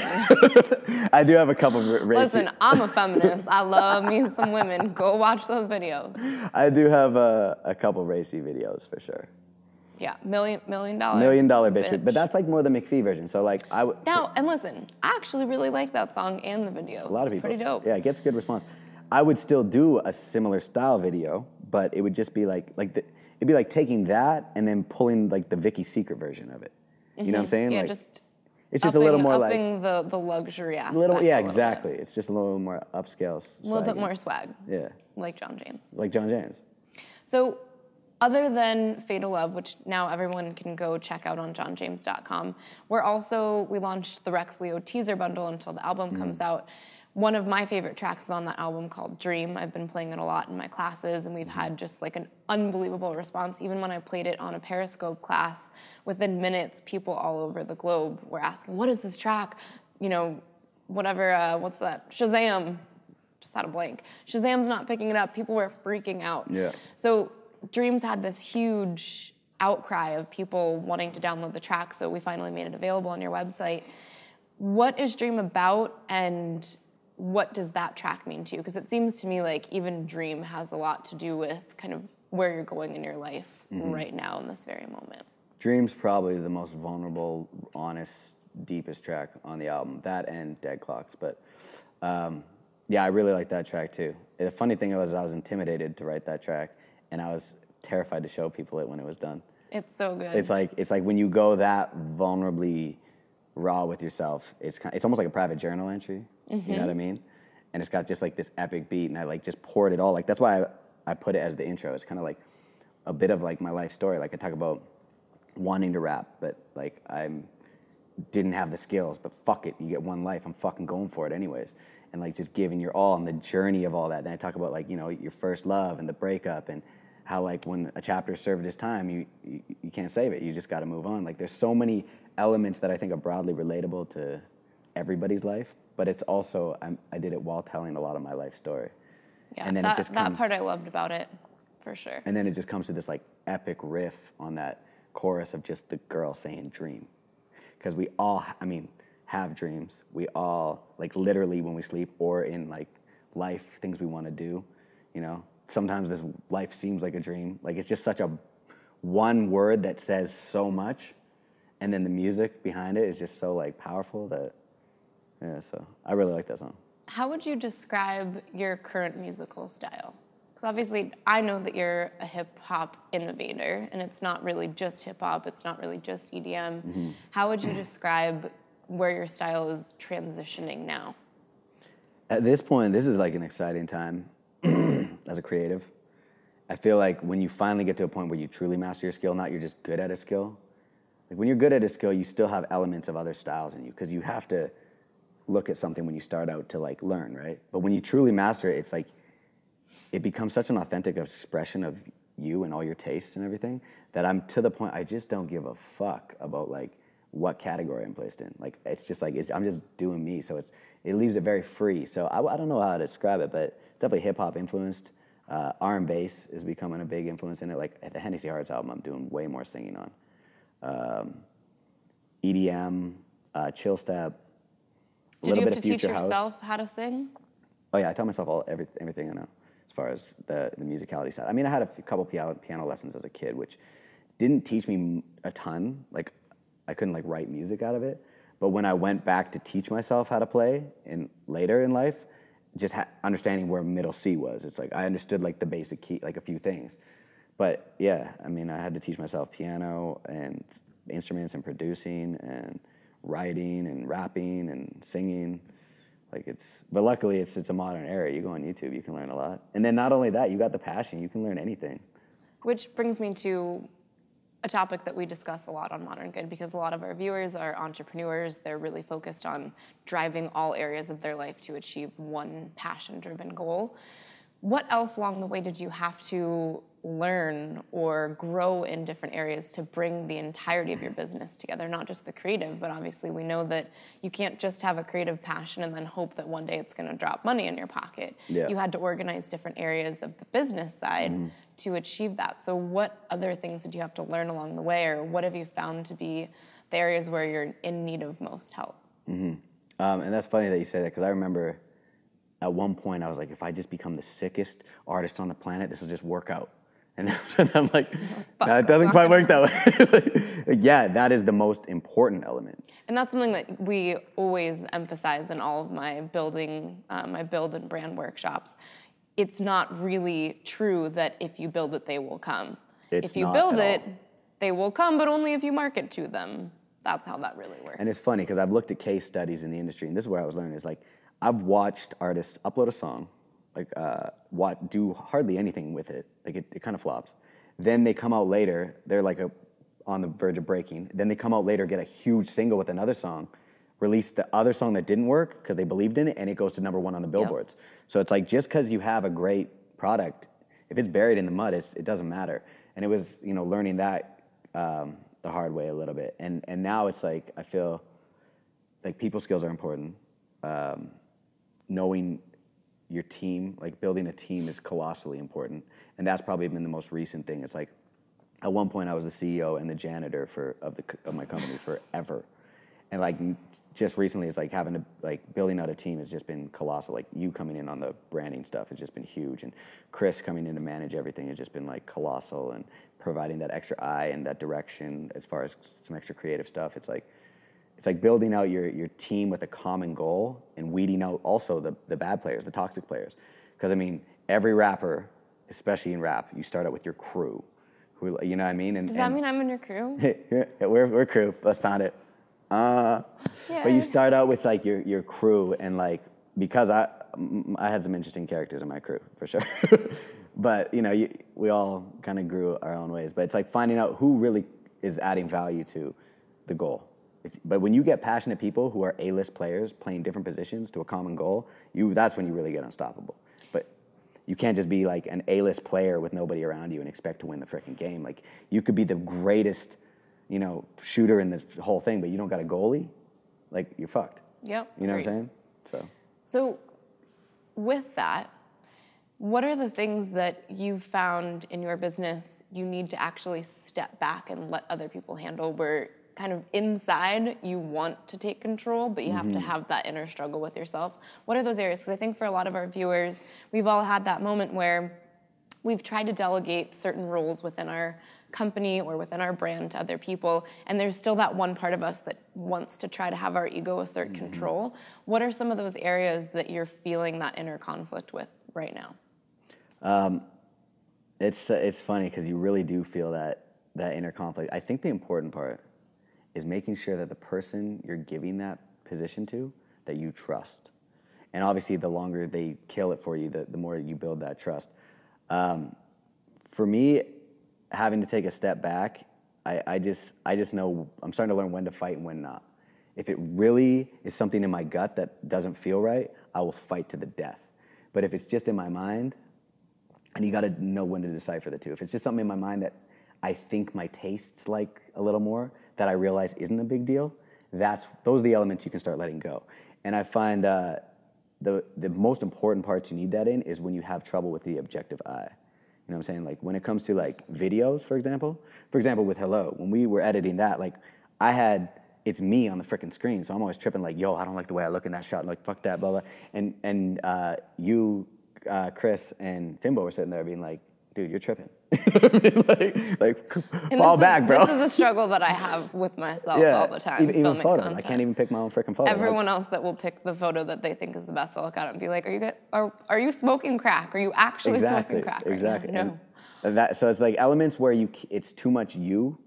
I do have a couple. of racy, Listen, I'm a feminist. I love me some women. Go watch those videos. I do have a, a couple racy videos for sure. Yeah, million million dollar Million dollar bitch, but that's like more the McPhee version. So like I would. now. And listen, I actually really like that song and the video. A lot it's of people. pretty dope. Yeah, it gets good response. I would still do a similar style video, but it would just be like like the, it'd be like taking that and then pulling like the Vicky Secret version of it. You know what I'm saying? Mm-hmm. Yeah, like, just it's just upping, a little more like the the luxury aspect. little a yeah little bit. exactly. It's just a little more upscale. A little bit more swag, Yeah, like Jon James. like Jon James. So, other than Fatal Love, which now everyone can go check out on jonjames.com, we're also, we launched the Rex Leo teaser bundle until the album Mm. comes out. One of my favorite tracks is on that album called Dream. I've been playing it a lot in my classes, and we've had just like an unbelievable response. Even when I played it on a Periscope class, within minutes, people all over the globe were asking, What is this track? You know, whatever, uh, what's that? Shazam just had a blank. Shazam's not picking it up. People were freaking out. Yeah. So Dreams had this huge outcry of people wanting to download the track, so we finally made it available on your website. What is Dream about, and what does that track mean to you? Because it seems to me like even Dream has a lot to do with kind of where you're going in your life Mm-hmm. right now in this very moment. Dream's probably the most vulnerable, honest, deepest track on the album. That and Dead Clocks. But um, yeah, I really like that track too. The funny thing was, I was intimidated to write that track, and I was terrified to show people it when it was done. It's so good. It's like it's like when you go that vulnerably raw with yourself. It's kind, it's almost like a private journal entry. You know what I mm-hmm. mean? And it's got just like this epic beat, and I like just poured it all. Like that's why I, I put it as the intro. It's kind of like a bit of like my life story. Like I talk about wanting to rap, but like I'm didn't have the skills, but fuck it, you get one life. I'm fucking going for it anyways. And like just giving your all and the journey of all that. And I talk about like, you know, your first love and the breakup and how like when a chapter served its time, you, you, you can't save it. You just got to move on. Like there's so many elements that I think are broadly relatable to everybody's life, but it's also, I'm, I did it while telling a lot of my life story. Yeah, and then that, it just that part I loved about it, for sure. and then it just comes to this like epic riff on that chorus of just the girl saying dream. Because we all, I mean, have dreams. We all, like literally when we sleep or in like life, things we want to do, you know. Sometimes this life seems like a dream. Like it's just such a one word that says so much. And then the music behind it is just so like powerful that, yeah, so I really like that song. How would you describe your current musical style? Because obviously, I know that you're a hip hop innovator, and it's not really just hip hop, it's not really just EDM. Mm-hmm. How would you describe where your style is transitioning now? At this point, this is like an exciting time as a creative. I feel like when you finally get to a point where you truly master your skill, not you're just good at a skill. Like when you're good at a skill, you still have elements of other styles in you because you have to look at something when you start out to like learn, right? But when you truly master it, it's like it becomes such an authentic expression of you and all your tastes and everything that I'm to the point I just don't give a fuck about like what category I'm placed in. Like it's just like it's, I'm just doing me, so it's it leaves it very free. So I, I don't know how to describe it, but it's definitely hip hop influenced. Uh, R and bass is becoming a big influence in it. Like at the Hennessy Hearts album, I'm doing way more singing on. Um, EDM, uh, chill step, Did little you bit have of to teach future house. yourself how to sing? Oh yeah, I taught myself all every, everything I know as far as the, the musicality side. I mean, I had a f- couple piano, piano lessons as a kid, which didn't teach me a ton. Like, I couldn't like write music out of it. But when I went back to teach myself how to play in later in life, just ha- understanding where middle C was, it's like I understood like the basic key, like a few things. But yeah, I mean, I had to teach myself piano and instruments and producing and writing and rapping and singing. Like it's, but luckily it's it's a modern era. You go on YouTube, you can learn a lot. And then not only that, you got the passion. You can learn anything. Which brings me to a topic that we discuss a lot on Modern Good because a lot of our viewers are entrepreneurs. They're really focused on driving all areas of their life to achieve one passion driven goal. What else along the way did you have to learn or grow in different areas to bring the entirety of your business together? Not just the creative, but obviously we know that you can't just have a creative passion and then hope that one day it's going to drop money in your pocket. Yeah. You had to organize different areas of the business side to achieve that. So, what other things did you have to learn along the way, or what have you found to be the areas where you're in need of most help? Um, and that's funny that you say that because I remember at one point I was like, if I just become the sickest artist on the planet, this will just work out. And then I'm like, no, it doesn't quite work that way. Like, yeah, that is the most important element. And that's something that we always emphasize in all of my building, uh, my build and brand workshops. It's not really true that if you build it, they will come. It's if you build it, all. they will come, but only if you market to them. That's how that really works. And it's funny because I've looked at case studies in the industry, and this is where I was learning is like I've watched artists upload a song, like uh, what do hardly anything with it, like it, it kind of flops. Then they come out later, they're like a, on the verge of breaking. Then they come out later, get a huge single with another song, release the other song that didn't work because they believed in it, and it goes to number one on the billboards. So it's like just because you have a great product, if it's buried in the mud, it's, it doesn't matter. And it was you know learning that um, the hard way a little bit, and and now it's like I feel like people skills are important. Um, knowing your team, like building a team, is colossally important, and that's probably been the most recent thing. It's like at one point I was the CEO and the janitor for of the of my company forever, and like just recently it's like having to like building out a team has just been colossal. Like you coming in on the branding stuff has just been huge, and Chris coming in to manage everything has just been like colossal, and providing that extra eye and that direction as far as some extra creative stuff. It's like it's like building out your, your team with a common goal and weeding out also the, the bad players, the toxic players. Because I mean, every rapper, especially in rap, you start out with your crew. Who, you know what I mean? And, Does that and- mean I'm in your crew? yeah, we're, we're crew. Let's pound it. Uh, but you start out with like your, your crew and like because I I had some interesting characters in my crew for sure. but you know, you, we all kind of grew our own ways. But it's like finding out who really is adding value to the goal. If, but when you get passionate people who are A-list players playing different positions to a common goal, you that's when you really get unstoppable. But you can't just be like an A-list player with nobody around you and expect to win the freaking game. Like you could be the greatest, you know, shooter in the whole thing, but you don't got a goalie, like you're fucked. Yep. You know agreed. what I'm saying? So So, with that, what are the things that you've found in your business you need to actually step back and let other people handle where kind of inside you want to take control, but you have to mm-hmm. have that inner struggle with yourself? What are those areas? Because I think for a lot of our viewers, we've all had that moment where we've tried to delegate certain roles within our company or within our brand to other people and there's still that one part of us that wants to try to have our ego assert mm-hmm. control what are some of those areas that you're feeling that inner conflict with right now um, it's it's funny because you really do feel that that inner conflict. I think the important part is making sure that the person you're giving that position to that you trust, and obviously the longer they kill it for you, the the more you build that trust. Um, for me, having to take a step back, I, I just I just know I'm starting to learn when to fight and when not. If it really is something in my gut that doesn't feel right, I will fight to the death. But if it's just in my mind, and you got to know when to decipher the two. If it's just something in my mind that I think my tastes like a little more, that I realize isn't a big deal, that's those are the elements you can start letting go. And I find uh, the the most important parts you need that in is when you have trouble with the objective eye. You know what I'm saying? Like when it comes to like videos, for example. For example, with Hello, when we were editing that, like I had it's me on the freaking screen, so I'm always tripping like, yo, I don't like the way I look in that shot, like fuck that, blah blah. And and uh, you, uh, Chris, and Fimbo were sitting there being like, dude, you're tripping. like, like fall back, is, bro. This is a struggle that I have with myself all the time. Even, even photos, I can't even pick my own freaking photos. I- Everyone else that will pick the photo that they think is the best, I'll look at it and be like, "Are you get, are, are you smoking crack? Are you actually exactly, smoking crack?" right now?" exactly. No. And that, so it's like elements where you it's too much you,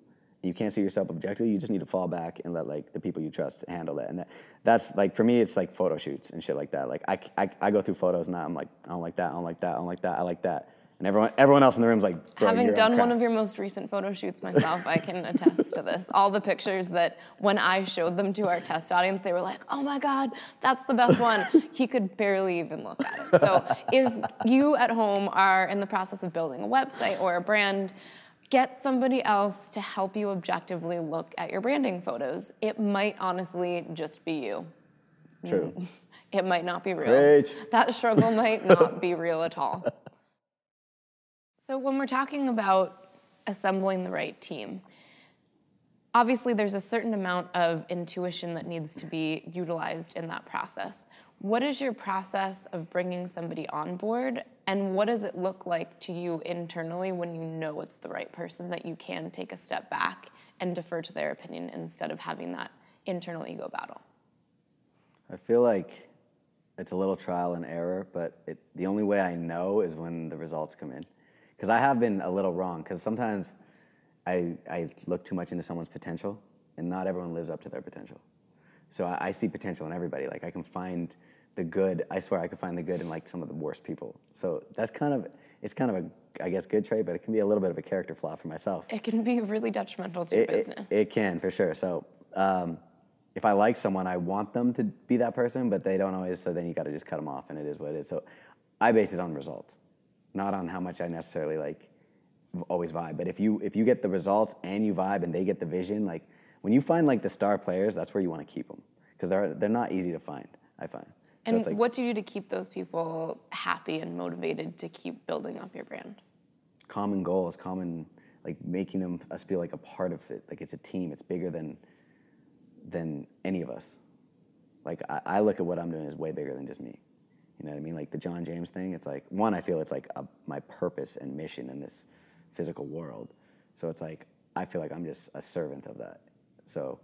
you can't see yourself objectively. You just need to fall back and let like the people you trust handle it. And that, that's like for me, it's like photo shoots and shit like that. Like I, I, I go through photos and I'm like, I don't like that, I don't like that, I don't like that, I like that. And everyone, everyone else in the room's like, Bro, Having you're on done one of your most recent photo shoots myself, I can attest to this. All the pictures that when I showed them to our test audience, they were like, oh my God, that's the best one. he could barely even look at it. So if you at home are in the process of building a website or a brand, get somebody else to help you objectively look at your branding photos. It might honestly just be you. True. It might not be real. Preach. That struggle might not be real at all. So, when we're talking about assembling the right team, obviously there's a certain amount of intuition that needs to be utilized in that process. What is your process of bringing somebody on board, and what does it look like to you internally when you know it's the right person that you can take a step back and defer to their opinion instead of having that internal ego battle? I feel like it's a little trial and error, but it, the only way I know is when the results come in. Because I have been a little wrong, because sometimes I, I look too much into someone's potential, and not everyone lives up to their potential. So I, I see potential in everybody. Like I can find the good. I swear I can find the good in like some of the worst people. So that's kind of it's kind of a I guess good trait, but it can be a little bit of a character flaw for myself. It can be really detrimental to your It, it, business. it can for sure. So um, if I like someone, I want them to be that person, but they don't always. So then you got to just cut them off, and it is what it is. So I base it on results, not on how much I necessarily like always vibe. But if you if you get the results and you vibe and they get the vision, like when you find like the star players, that's where you want to keep them because they're they're not easy to find. I find. So and like what do you do to keep those people happy and motivated to keep building up your brand? common goals, common like making them us feel like a part of it. Like it's a team. It's bigger than than any of us. Like I, I look at what I'm doing as way bigger than just me. You know what I mean? Like the Jon James thing. It's like one, I feel it's like a, my purpose and mission in this physical world. So it's like I feel like I'm just a servant of that. So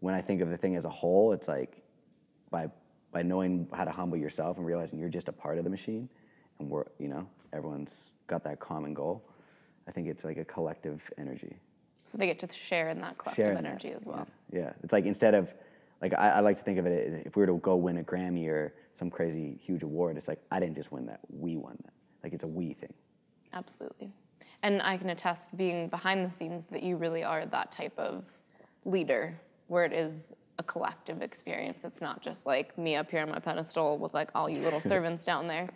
when I think of the thing as a whole, it's like by by knowing how to humble yourself and realizing you're just a part of the machine, and we're you know everyone's got that common goal. I think it's like a collective energy. So they get to share in that collective in that, energy as well. Yeah. yeah, it's like instead of like I, I like to think of it if we were to go win a Grammy or some crazy huge award, it's like I didn't just win that, we won that. Like it's a we thing. Absolutely. And I can attest being behind the scenes that you really are that type of leader where it is a collective experience. It's not just like me up here on my pedestal with like all you little servants down there,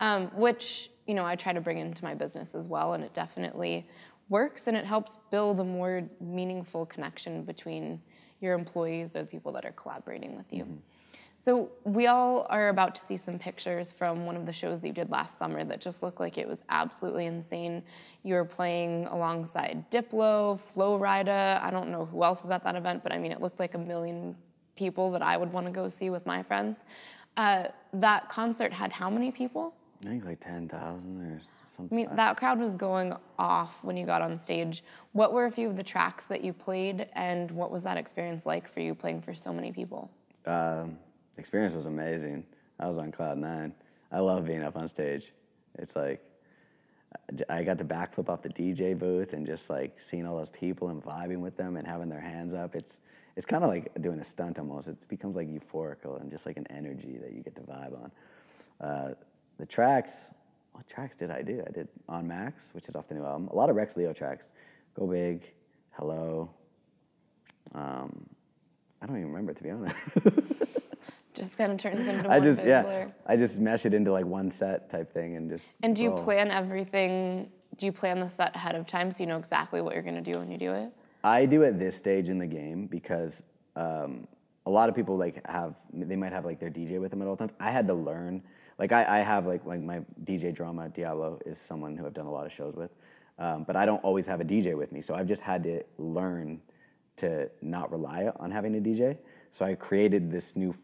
um, which you know I try to bring into my business as well, and it definitely works and it helps build a more meaningful connection between your employees or the people that are collaborating with you. So we all are about to see some pictures from one of the shows that you did last summer that just looked like it was absolutely insane. You were playing alongside Diplo, Flo Rida. I don't know who else was at that event, but I mean, it looked like a million people that I would want to go see with my friends. Uh, that concert had how many people? I think like ten thousand or something. I mean, that crowd was going off when you got on stage. What were a few of the tracks that you played, and what was that experience like for you playing for so many people? Um, experience was amazing. I was on cloud nine. I love being up on stage. It's like I got to backflip off the DJ booth and just like seeing all those people and vibing with them and having their hands up. It's it's kind of like doing a stunt almost. It becomes like euphorical and just like an energy that you get to vibe on. Uh, the tracks, what tracks did I do? I did On Max, which is off the new album. A lot of Rex Leo tracks. Go Big, Hello. Um, I don't even remember to be honest. Just kind of turns into I just yeah, blur. I just mesh it into like one set type thing and just. And do you roll. plan everything? Do you plan the set ahead of time so you know exactly what you're going to do when you do it? I do at this stage in the game because um, a lot of people like have they might have like their DJ with them at all times. I had to learn. Like I, I have like like my DJ drama Diablo is someone who I've done a lot of shows with, um, but I don't always have a DJ with me. So I've just had to learn to not rely on having a DJ. So I created this new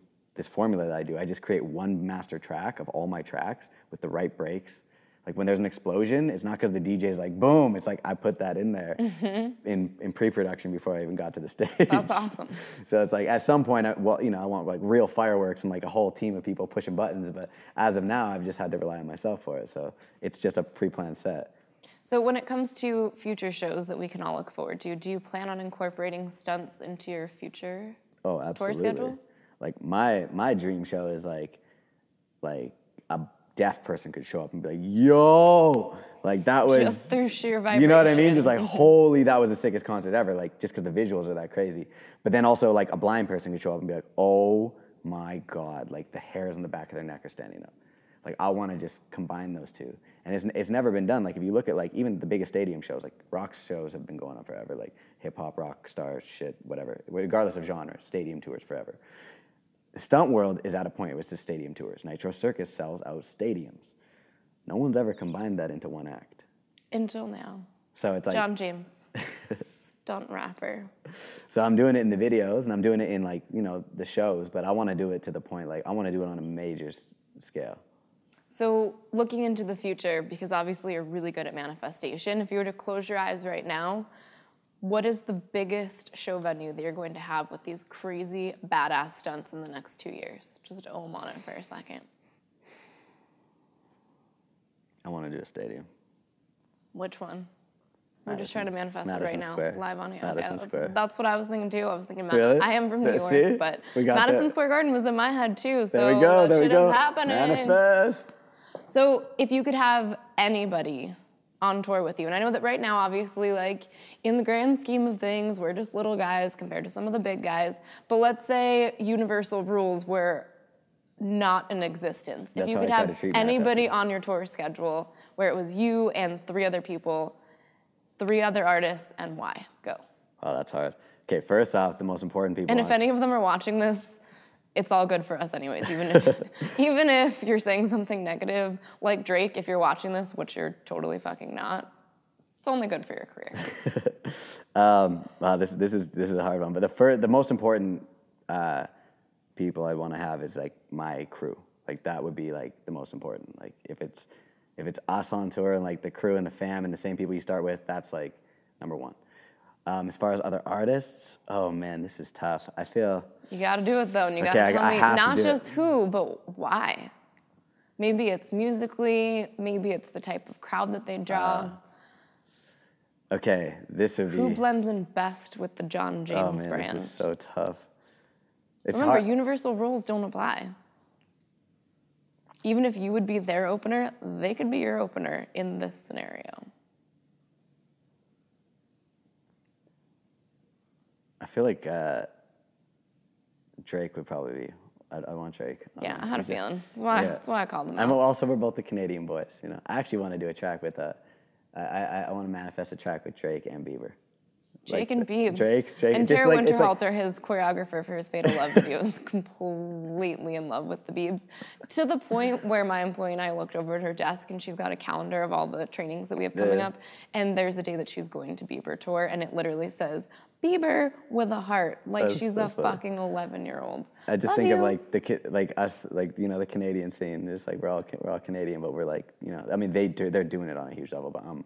this formula that I do. I just create one master track of all my tracks with the right breaks. Like when there's an explosion, it's not because the DJ is like boom. It's like I put that in there mm-hmm. in, in pre-production before I even got to the stage. That's awesome. So it's like at some point, I, well, you know, I want like real fireworks and like a whole team of people pushing buttons. But as of now, I've just had to rely on myself for it. So it's just a pre-planned set. So when it comes to future shows that we can all look forward to, do you plan on incorporating stunts into your future? Oh, absolutely. schedule? Like my my dream show is like like a deaf person could show up and be like, "Yo!" Like that was Just through sheer vibration. You know what I mean? Just like, holy, that was the sickest concert ever. Like, just because the visuals are that crazy. But then also, like, a blind person could show up and be like, oh my God, like the hairs on the back of their neck are standing up. Like, I want to just combine those two. And it's, it's never been done. Like, if you look at, like, even the biggest stadium shows, like, rock shows have been going on forever, like hip hop, rock star shit, whatever, regardless of genre, stadium tours forever. The stunt world is at a point where it's just stadium tours. Nitro Circus sells out stadiums. No one's ever combined that into one act. Until now. So it's like, Jon James, stunt rapper. so I'm doing it in the videos and I'm doing it in like, you know, the shows, but I want to do it to the point, like, I want to do it on a major s- scale. So, looking into the future, because obviously you're really good at manifestation, if you were to close your eyes right now, what is the biggest show venue that you're going to have with these crazy, badass stunts in the next two years? Just ohm on it for a second. I want to do a stadium. Which one? We're just trying to manifest it right Madison now, Square. live on here. Madison that's, Square. that's what I was thinking too. I was thinking, Really? I am from New York, see? but Madison that. Square Garden was in my head too. So There we go. that There we shit go. is happening. Manifest. So if you could have anybody on tour with you, and I know that right now, obviously, like in the grand scheme of things, we're just little guys compared to some of the big guys. But let's say Universal rules were not in existence. That's if you could I try to have anybody on your tour schedule where it was you and three other people, three other artists, and why? Go. Oh, that's hard. Okay, first off, the most important people. And if any of them are watching this, it's all good for us anyways. Even if even if you're saying something negative, like Drake, if you're watching this, which you're totally fucking not, it's only good for your career. Um, wow, this this is this is a hard one. But the fir- the most important uh, people I want to have is like my crew. Like that would be like the most important. Like if it's if it's us on tour and like the crew and the fam and the same people you start with, that's like number one. Um, as far as other artists, oh man, this is tough. I feel You gotta do it though, and you Okay, gotta tell I me not do it. just who, but why. Maybe it's musically, maybe it's the type of crowd that they draw. okay. This would be who blends in best with the Jon James oh James man, brand? this is so tough. It's Remember, hard. universal rules don't apply. Even if you would be their opener, they could be your opener in this scenario. I feel like uh, Drake would probably be. I, I want Drake. Yeah, I had a just- feeling. That's why. yeah. That's why I called them. I'm also we're both the Canadian boys. You know, I actually want to do a track with. Uh, I I, I want to manifest a track with Drake and Bieber. Jake like, and Drake- And Tara like- it's like- Winterhalter, his choreographer for his Fatal Love video, is completely in love with the Biebs. To the point where my employee and I looked over at her desk and she's got a calendar of all the trainings that we have coming Yeah. up. And there's a day that she's going to Bieber tour and it literally says Bieber with a heart. Like That's- she's a funny. fucking 11 year old. I just Love think of like the ki- like us like you know the Canadian scene. It's like we're all we're all Canadian, but we're like you know I mean they do they're doing it on a huge level, but I'm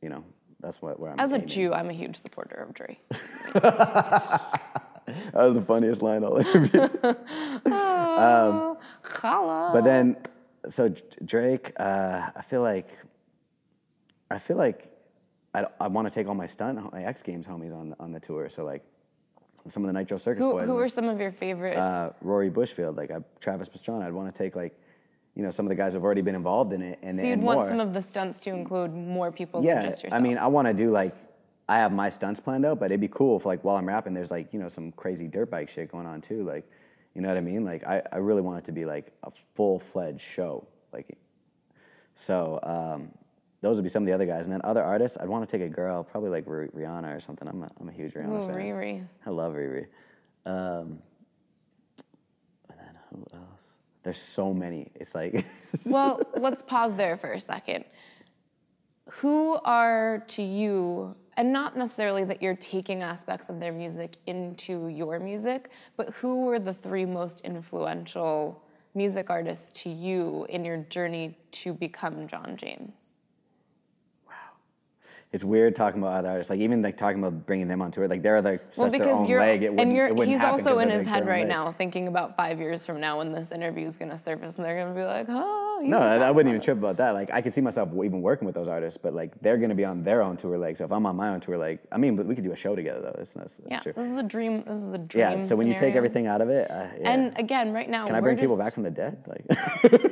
you know that's what where I'm. As a. Jew, I'm a huge supporter of Drake. that was the funniest line all interview. Oh, chala. But then, so Drake, uh, I feel like, I feel like, I, I want to take all my stunt, my X Games homies on on the tour. So like, some of the Nitro Circus who, boys, who are some of your favorite? uh, Rory Bushfield, like uh, Travis Pastrana. I'd want to take like, you know, some of the guys who've already been involved in it, and so you'd and want more. some of the stunts to include more people yeah, than just yourself. I mean, I want to do like, I have my stunts planned out, but it'd be cool if like while I'm rapping, there's like you know some crazy dirt bike shit going on too, like, you know what I mean? Like I, I really want it to be like a full fledged show, like. So um, those would be some of the other guys, and then other artists, I'd want to take a girl, probably like Ri- Rihanna or something. I'm a, I'm a huge Rihanna Ooh, fan. Riri. I love Riri. Um, and then who else? There's so many. It's like well, let's pause there for a second. Who are to you, and not necessarily that you're taking aspects of their music into your music, but who were the three most influential music artists to you in your journey to become Jon James? It's weird talking about other artists. Like even like talking about bringing them on tour. Like they're like such Well, their own you're, leg. It and you're, it he's also in his head right leg. now, thinking about five years from now when this interview is going to surface, and they're going to be like, "Oh, No, I, I wouldn't even about trip about that. Like I could see myself even working with those artists, but like they're gonna be on their own tour leg. So if I'm on my own tour leg, I mean, but we could do a show together though. That's, that's Yeah, true. this is a dream. This is a dream. Yeah. So when you take everything out of it, uh, yeah. And again, right now, can I bring people back from the dead? Like,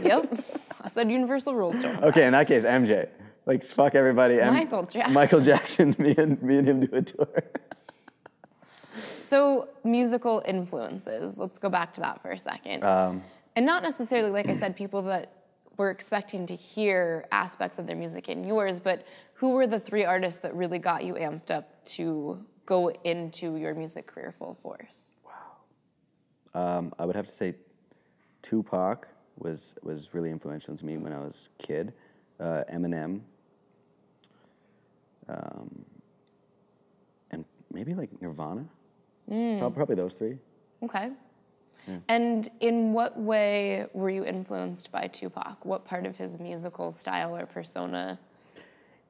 Yep. I said universal rules don't okay, in that case, MJ. Like fuck everybody. Michael Jackson. Michael Jackson. Me and me and him do a tour. So musical influences. Let's go back to that for a second. Um, and not necessarily, like I said, people that were expecting to hear aspects of their music in yours, but who were the three artists that really got you amped up to go into your music career full force? Um, I would have to say Tupac was was really influential to me when I was a kid. Uh, Eminem. Um, and maybe like Nirvana. Prob- Probably those three. Okay. And in what way were you influenced by Tupac? What part of his musical style or persona?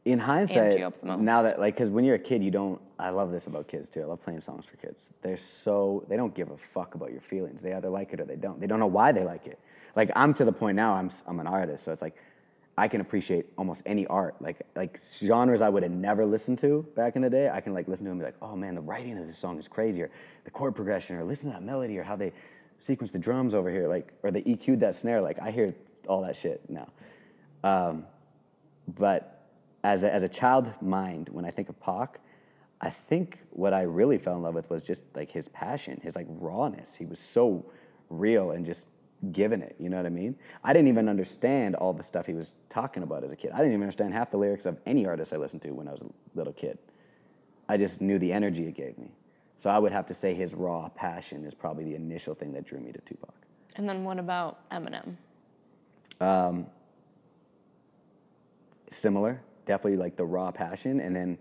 In hindsight, you up the most. now that like, because when you're a kid, you don't. I love this about kids too. I love playing songs for kids. They're so they don't give a fuck about your feelings. They either like it or they don't. They don't know why they like it. Like I'm to the point now. I'm I'm an artist, so it's like I can appreciate almost any art. Like like genres I would have never listened to back in the day. I can like listen to them and be like, oh man, the writing of this song is crazy, or the chord progression, or listen to that melody, or how they sequence the drums over here, like or they EQ'd that snare. Like I hear all that shit now. Um, but as a, as a child mind, when I think of Pac, I think what I really fell in love with was just like his passion, his like rawness. He was so real and just giving it. You know what I mean? I didn't even understand all the stuff he was talking about as a kid. I didn't even understand half the lyrics of any artist I listened to when I was a little kid. I just knew the energy it gave me. So I would have to say his raw passion is probably the initial thing that drew me to Tupac. And then what about Eminem? Um, similar. Definitely like the raw passion, and then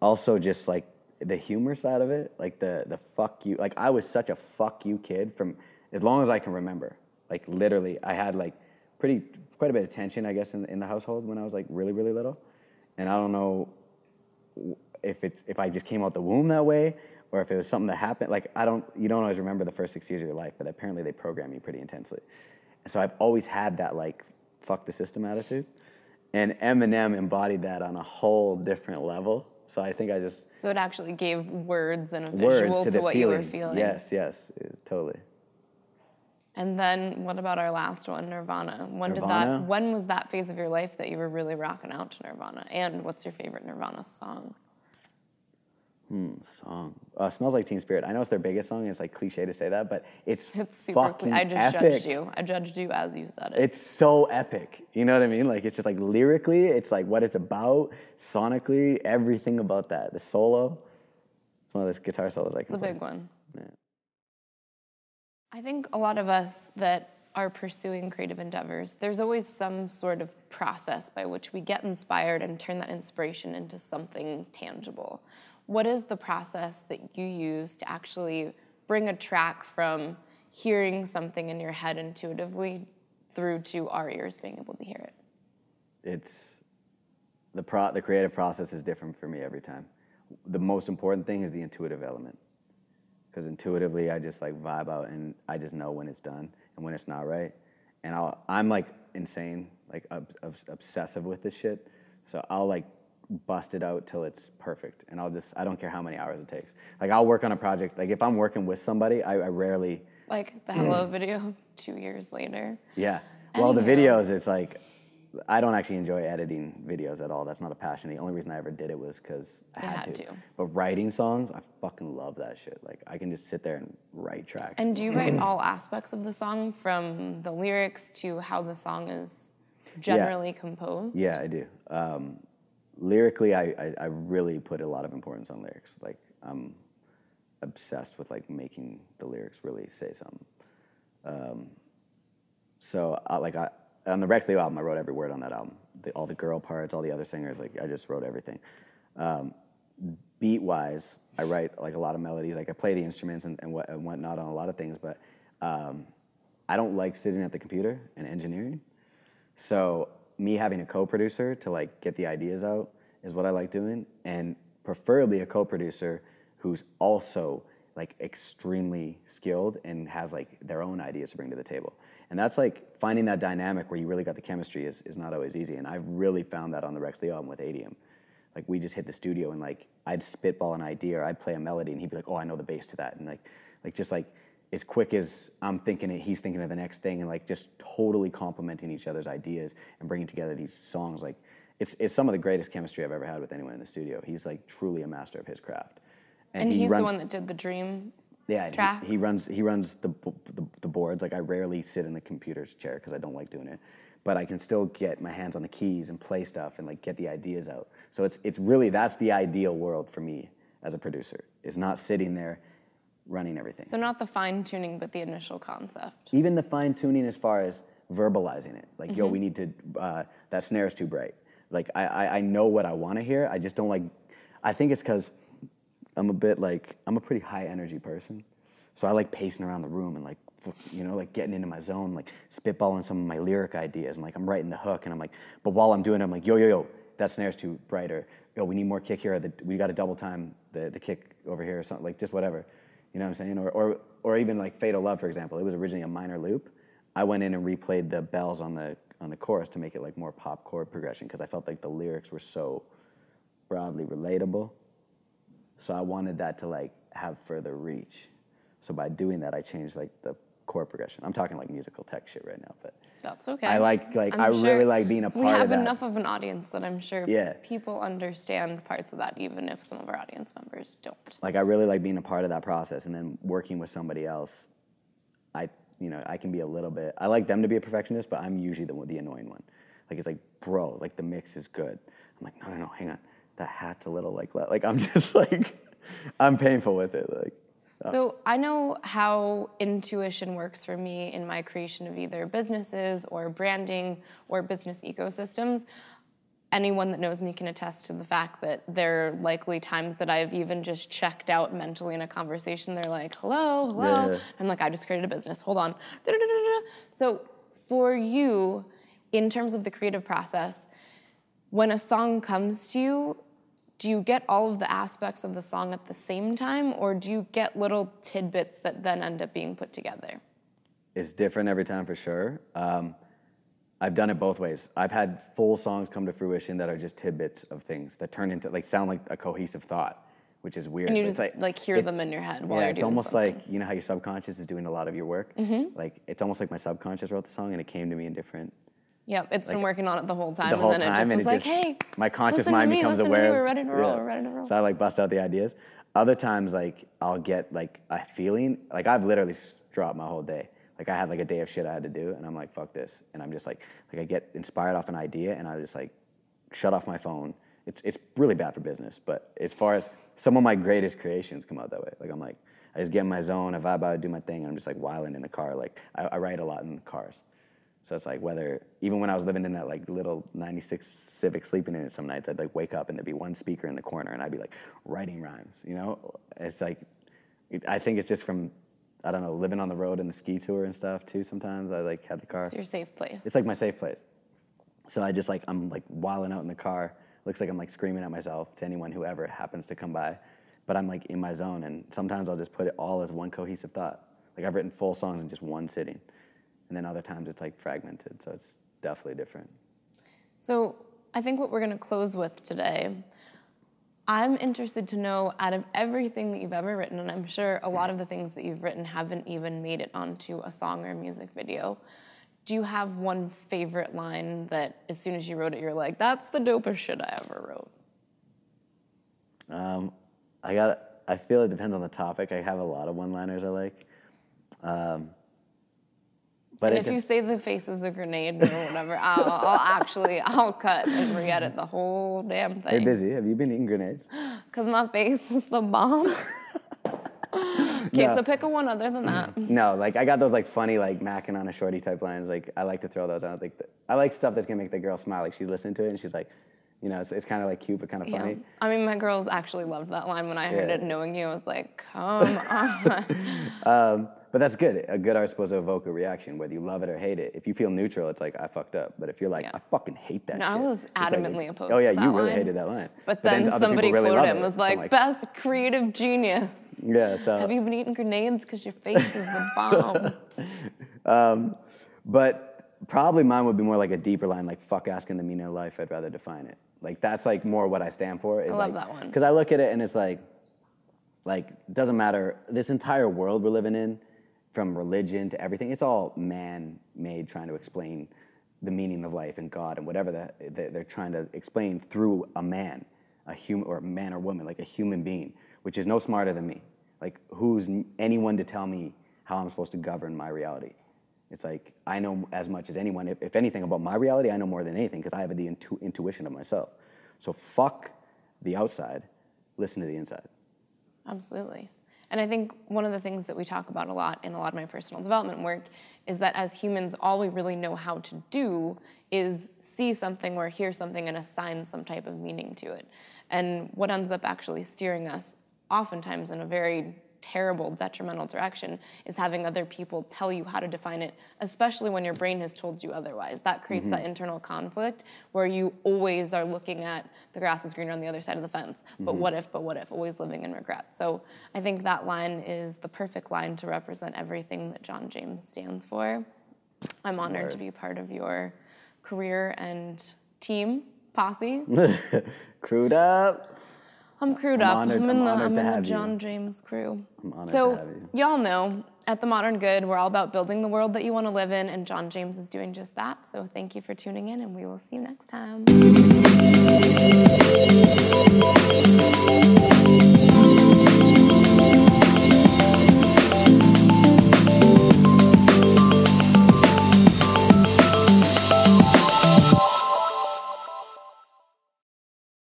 also just like the humor side of it, like the the fuck you. Like I was such a fuck you kid from as long as I can remember. Like literally, I had like pretty quite a bit of tension, I guess, in in the household when I was like really really little, and I don't know if it's if I just came out the womb that way or if it was something that happened. Like I don't, you don't always remember the first six years of your life, but apparently they program you pretty intensely. And so I've always had that like fuck the system attitude, and Eminem embodied that on a whole different level. So I think I just So it actually gave words and a visual to to, what feeling. you were feeling. Yes, yes, totally. And then what about our last one, Nirvana? When did that when was that phase of your life that you were really rocking out to Nirvana? And what's your favorite Nirvana song? Hmm, song. Uh, Smells Like Teen Spirit. I know it's their biggest song. It's like cliche to say that, but it's, It's super fucking clean. I just epic. judged you. I judged you as you said it. It's so epic. You know what I mean? Like it's just like lyrically, it's like what it's about, sonically, everything about that. The solo. It's one of those guitar solos I can It's a play. big one. I think a lot of us that are pursuing creative endeavors, there's always some sort of process by which we get inspired and turn that inspiration into something tangible. What is the process that you use to actually bring a track from hearing something in your head intuitively through to our ears being able to hear it? It's the pro the creative process is different for me every time. The most important thing is the intuitive element. Because intuitively I just like vibe out and I just know when it's done and when it's not right. And I'll I'm like insane, like ob- ob- obsessive with this shit. So I'll like bust it out till it's perfect. And I'll just I don't care how many hours it takes. Like I'll work on a project. Like if I'm working with somebody, I, I rarely Like the Hello video two years later. Yeah. Well, the videos, it's like, I don't actually enjoy editing videos at all. That's not a passion. The only reason I ever did it was because I had, had to. to. But writing songs, I fucking love that shit. Like, I can just sit there and write tracks. And do you write all aspects of the song from the lyrics to how the song is generally composed? yeah, I do. Um, lyrically, I, I, I really put a lot of importance on lyrics. Like, I'm obsessed with like making the lyrics really say something. Um, so, I, like, I, on the Rex Leo album, I wrote every word on that album. The, all the girl parts, all the other singers, like, I just wrote everything. Um, beat wise, I write like a lot of melodies. Like I play the instruments and, and, what, and whatnot on a lot of things, but um, I don't like sitting at the computer and engineering. So me having a co-producer to like get the ideas out is what I like doing, and preferably a co-producer who's also like extremely skilled and has like their own ideas to bring to the table. And that's like finding that dynamic where you really got the chemistry is, is not always easy. And I've really found that on the Rex Leo album with Adium. Like we just hit the studio and like I'd spitball an idea or I'd play a melody and he'd be like, "Oh, I know the bass to that," and like, like just like as quick as I'm thinking it, he's thinking of the next thing, and like just totally complementing each other's ideas and bringing together these songs. Like it's it's some of the greatest chemistry I've ever had with anyone in the studio. He's like truly a master of his craft. And he he's the runs- one that did the dream. Yeah, track. He, he runs he runs the, the the boards. Like I rarely sit in the computer's chair because I don't like doing it, but I can still get my hands on the keys and play stuff and like get the ideas out. So it's it's really that's the ideal world for me as a producer. Is not sitting there running everything. So not the fine tuning, but the initial concept. Even the fine tuning as far as verbalizing it. Like Mm-hmm. yo, we need to uh, that snare's too bright. Like I I, I know what I want to hear. I just don't like. I think it's because I'm a bit like I'm a pretty high energy person, so I like pacing around the room and like you know like getting into my zone, like spitballing some of my lyric ideas and like I'm writing the hook and I'm like, but while I'm doing it, I'm like yo yo yo, that snare's too bright or yo we need more kick here. The, we got to double time the the kick over here or something like just whatever, you know what I'm saying? Or or or even like Fatal Love for example, it was originally a minor loop. I went in and replayed the bells on the on the chorus to make it like more pop chord progression because I felt like the lyrics were so broadly relatable. So I wanted that to like have further reach. So by doing that, I changed like the chord progression. I'm talking like musical tech shit right now, but That's okay. I like like I'm I sure really like being a part of it. We have of enough of an audience that I'm sure Yeah. people understand parts of that, even if some of our audience members don't. Like I really like being a part of that process, and then working with somebody else. I you know I can be a little bit. I like them to be a perfectionist, but I'm usually the the annoying one. Like it's like, bro, like the mix is good. I'm like, no, no, no, hang on, that hat's a little like le-" like I'm just like, I'm painful with it. Like uh. So I know how intuition works for me in my creation of either businesses or branding or business ecosystems. Anyone that knows me can attest to the fact that there are likely times that I've even just checked out mentally in a conversation. They're like, hello, hello. Yeah. I'm like, I just created a business. Hold on. So for you, in terms of the creative process, when a song comes to you, do you get all of the aspects of the song at the same time, or do you get little tidbits that then end up being put together? it's different every time for sure. Um, I've done it both ways. I've had full songs come to fruition that are just tidbits of things that turn into like sound like a cohesive thought, which is weird. And you just it's like, hear it- them in your head while yeah, you're it's doing almost something. Mm-hmm. like you know how your subconscious is doing a lot of your work. Like it's almost like my subconscious wrote the song and it came to me in different. Yep, it's been working on it the whole time, The whole and then time, it just and was like, just "Hey, my conscious mind me, becomes aware. To me, we're ready to roll. yeah. We're ready to roll." So I like bust out the ideas. other times like I'll get like a feeling like I've literally dropped my whole day. Like I had like a day of shit I had to do, and I'm like fuck this, and I'm just like like I get inspired off an idea, and I just like shut off my phone. It's it's really bad for business, but as far as some of my greatest creations come out that way. Like I'm like I just get in my zone, I vibe out, do my thing, and I'm just like wilding in the car. Like I, I write a lot in cars. So it's like whether even when I was living in that like little '96 Civic, sleeping in it some nights, I'd like wake up and there'd be one speaker in the corner, and I'd be like writing rhymes. You know, it's like I think it's just from I don't know living on the road and the ski tour and stuff too. Sometimes I like had the car. It's your safe place. It's like my safe place. So I just like I'm like wilding out in the car. Looks like I'm like screaming at myself to anyone who ever happens to come by, but I'm like in my zone. And sometimes I'll just put it all as one cohesive thought. Like I've written full songs in just one sitting and then other times it's like fragmented. So it's definitely different. So I think what we're going to close with today. I'm interested to know out of everything that you've ever written, and I'm sure a lot of the things that you've written haven't even made it onto a song or a music video. Do you have one favorite line that as soon as you wrote it, you're like, that's the dopest shit I ever wrote? Um, I got. I feel it depends on the topic. I have a lot of one-liners I like. Um, but if you say the face is a grenade or whatever, I'll, I'll, actually I'll cut and re-edit the whole damn thing. Hey, busy. Have you been eating grenades? Cause my face is the bomb. okay, no. so pick a one other than that. No, like I got those like funny like macking on a shorty type lines. Like I like to throw those out. Like I like stuff that's gonna make the girl smile. Like she's listening to it and she's like, you know, it's, it's kind of like cute but kind of funny. Yeah. I mean, my girls actually loved that line when I heard yeah. it. Knowing you, I was like, come on. um, but that's good. A good art's supposed to evoke a reaction, whether you love it or hate it. If you feel neutral, it's like I fucked up. But if you're like, yeah. I fucking hate that. No, shit, I was adamantly like, opposed. Oh yeah, you really line. hated that line. But, but then, then somebody really quoted him was like, like, "Best creative genius." Yeah. So have you been eating grenades because your face is the bomb? um, but probably mine would be more like a deeper line, like "fuck asking the meaning of life." I'd rather define it. Like that's like more what I stand for. Is I love like, that one. Because I look at it and it's like, like doesn't matter. This entire world we're living in from religion to everything. It's all man-made, trying to explain the meaning of life and God and whatever they're trying to explain through a man, a human or a man or woman, like a human being, which is no smarter than me. Like who's anyone to tell me how I'm supposed to govern my reality? It's like I know as much as anyone. If, if anything about my reality, I know more than anything because I have the intu- intuition of myself. So fuck the outside, listen to the inside. Absolutely. And I think one of the things that we talk about a lot in a lot of my personal development work is that as humans, all we really know how to do is see something or hear something and assign some type of meaning to it. And what ends up actually steering us, oftentimes in a very terrible, detrimental direction is having other people tell you how to define it, especially when your brain has told you otherwise. That creates mm-hmm. that internal conflict where you always are looking at the grass is greener on the other side of the fence. But mm-hmm. what if, but what if, always living in regret. So I think that line is the perfect line to represent everything that Jon James stands for. I'm honored Word. to be part of your career and team, posse. Crewed up. I'm crewed I'm up. Honored, I'm in I'm the, I'm in the Jon you. James crew. I'm honored so, to have you. y'all know at The Modern Good, we're all about building the world that you want to live in, and Jon James is doing just that. So, thank you for tuning in, and we will see you next time.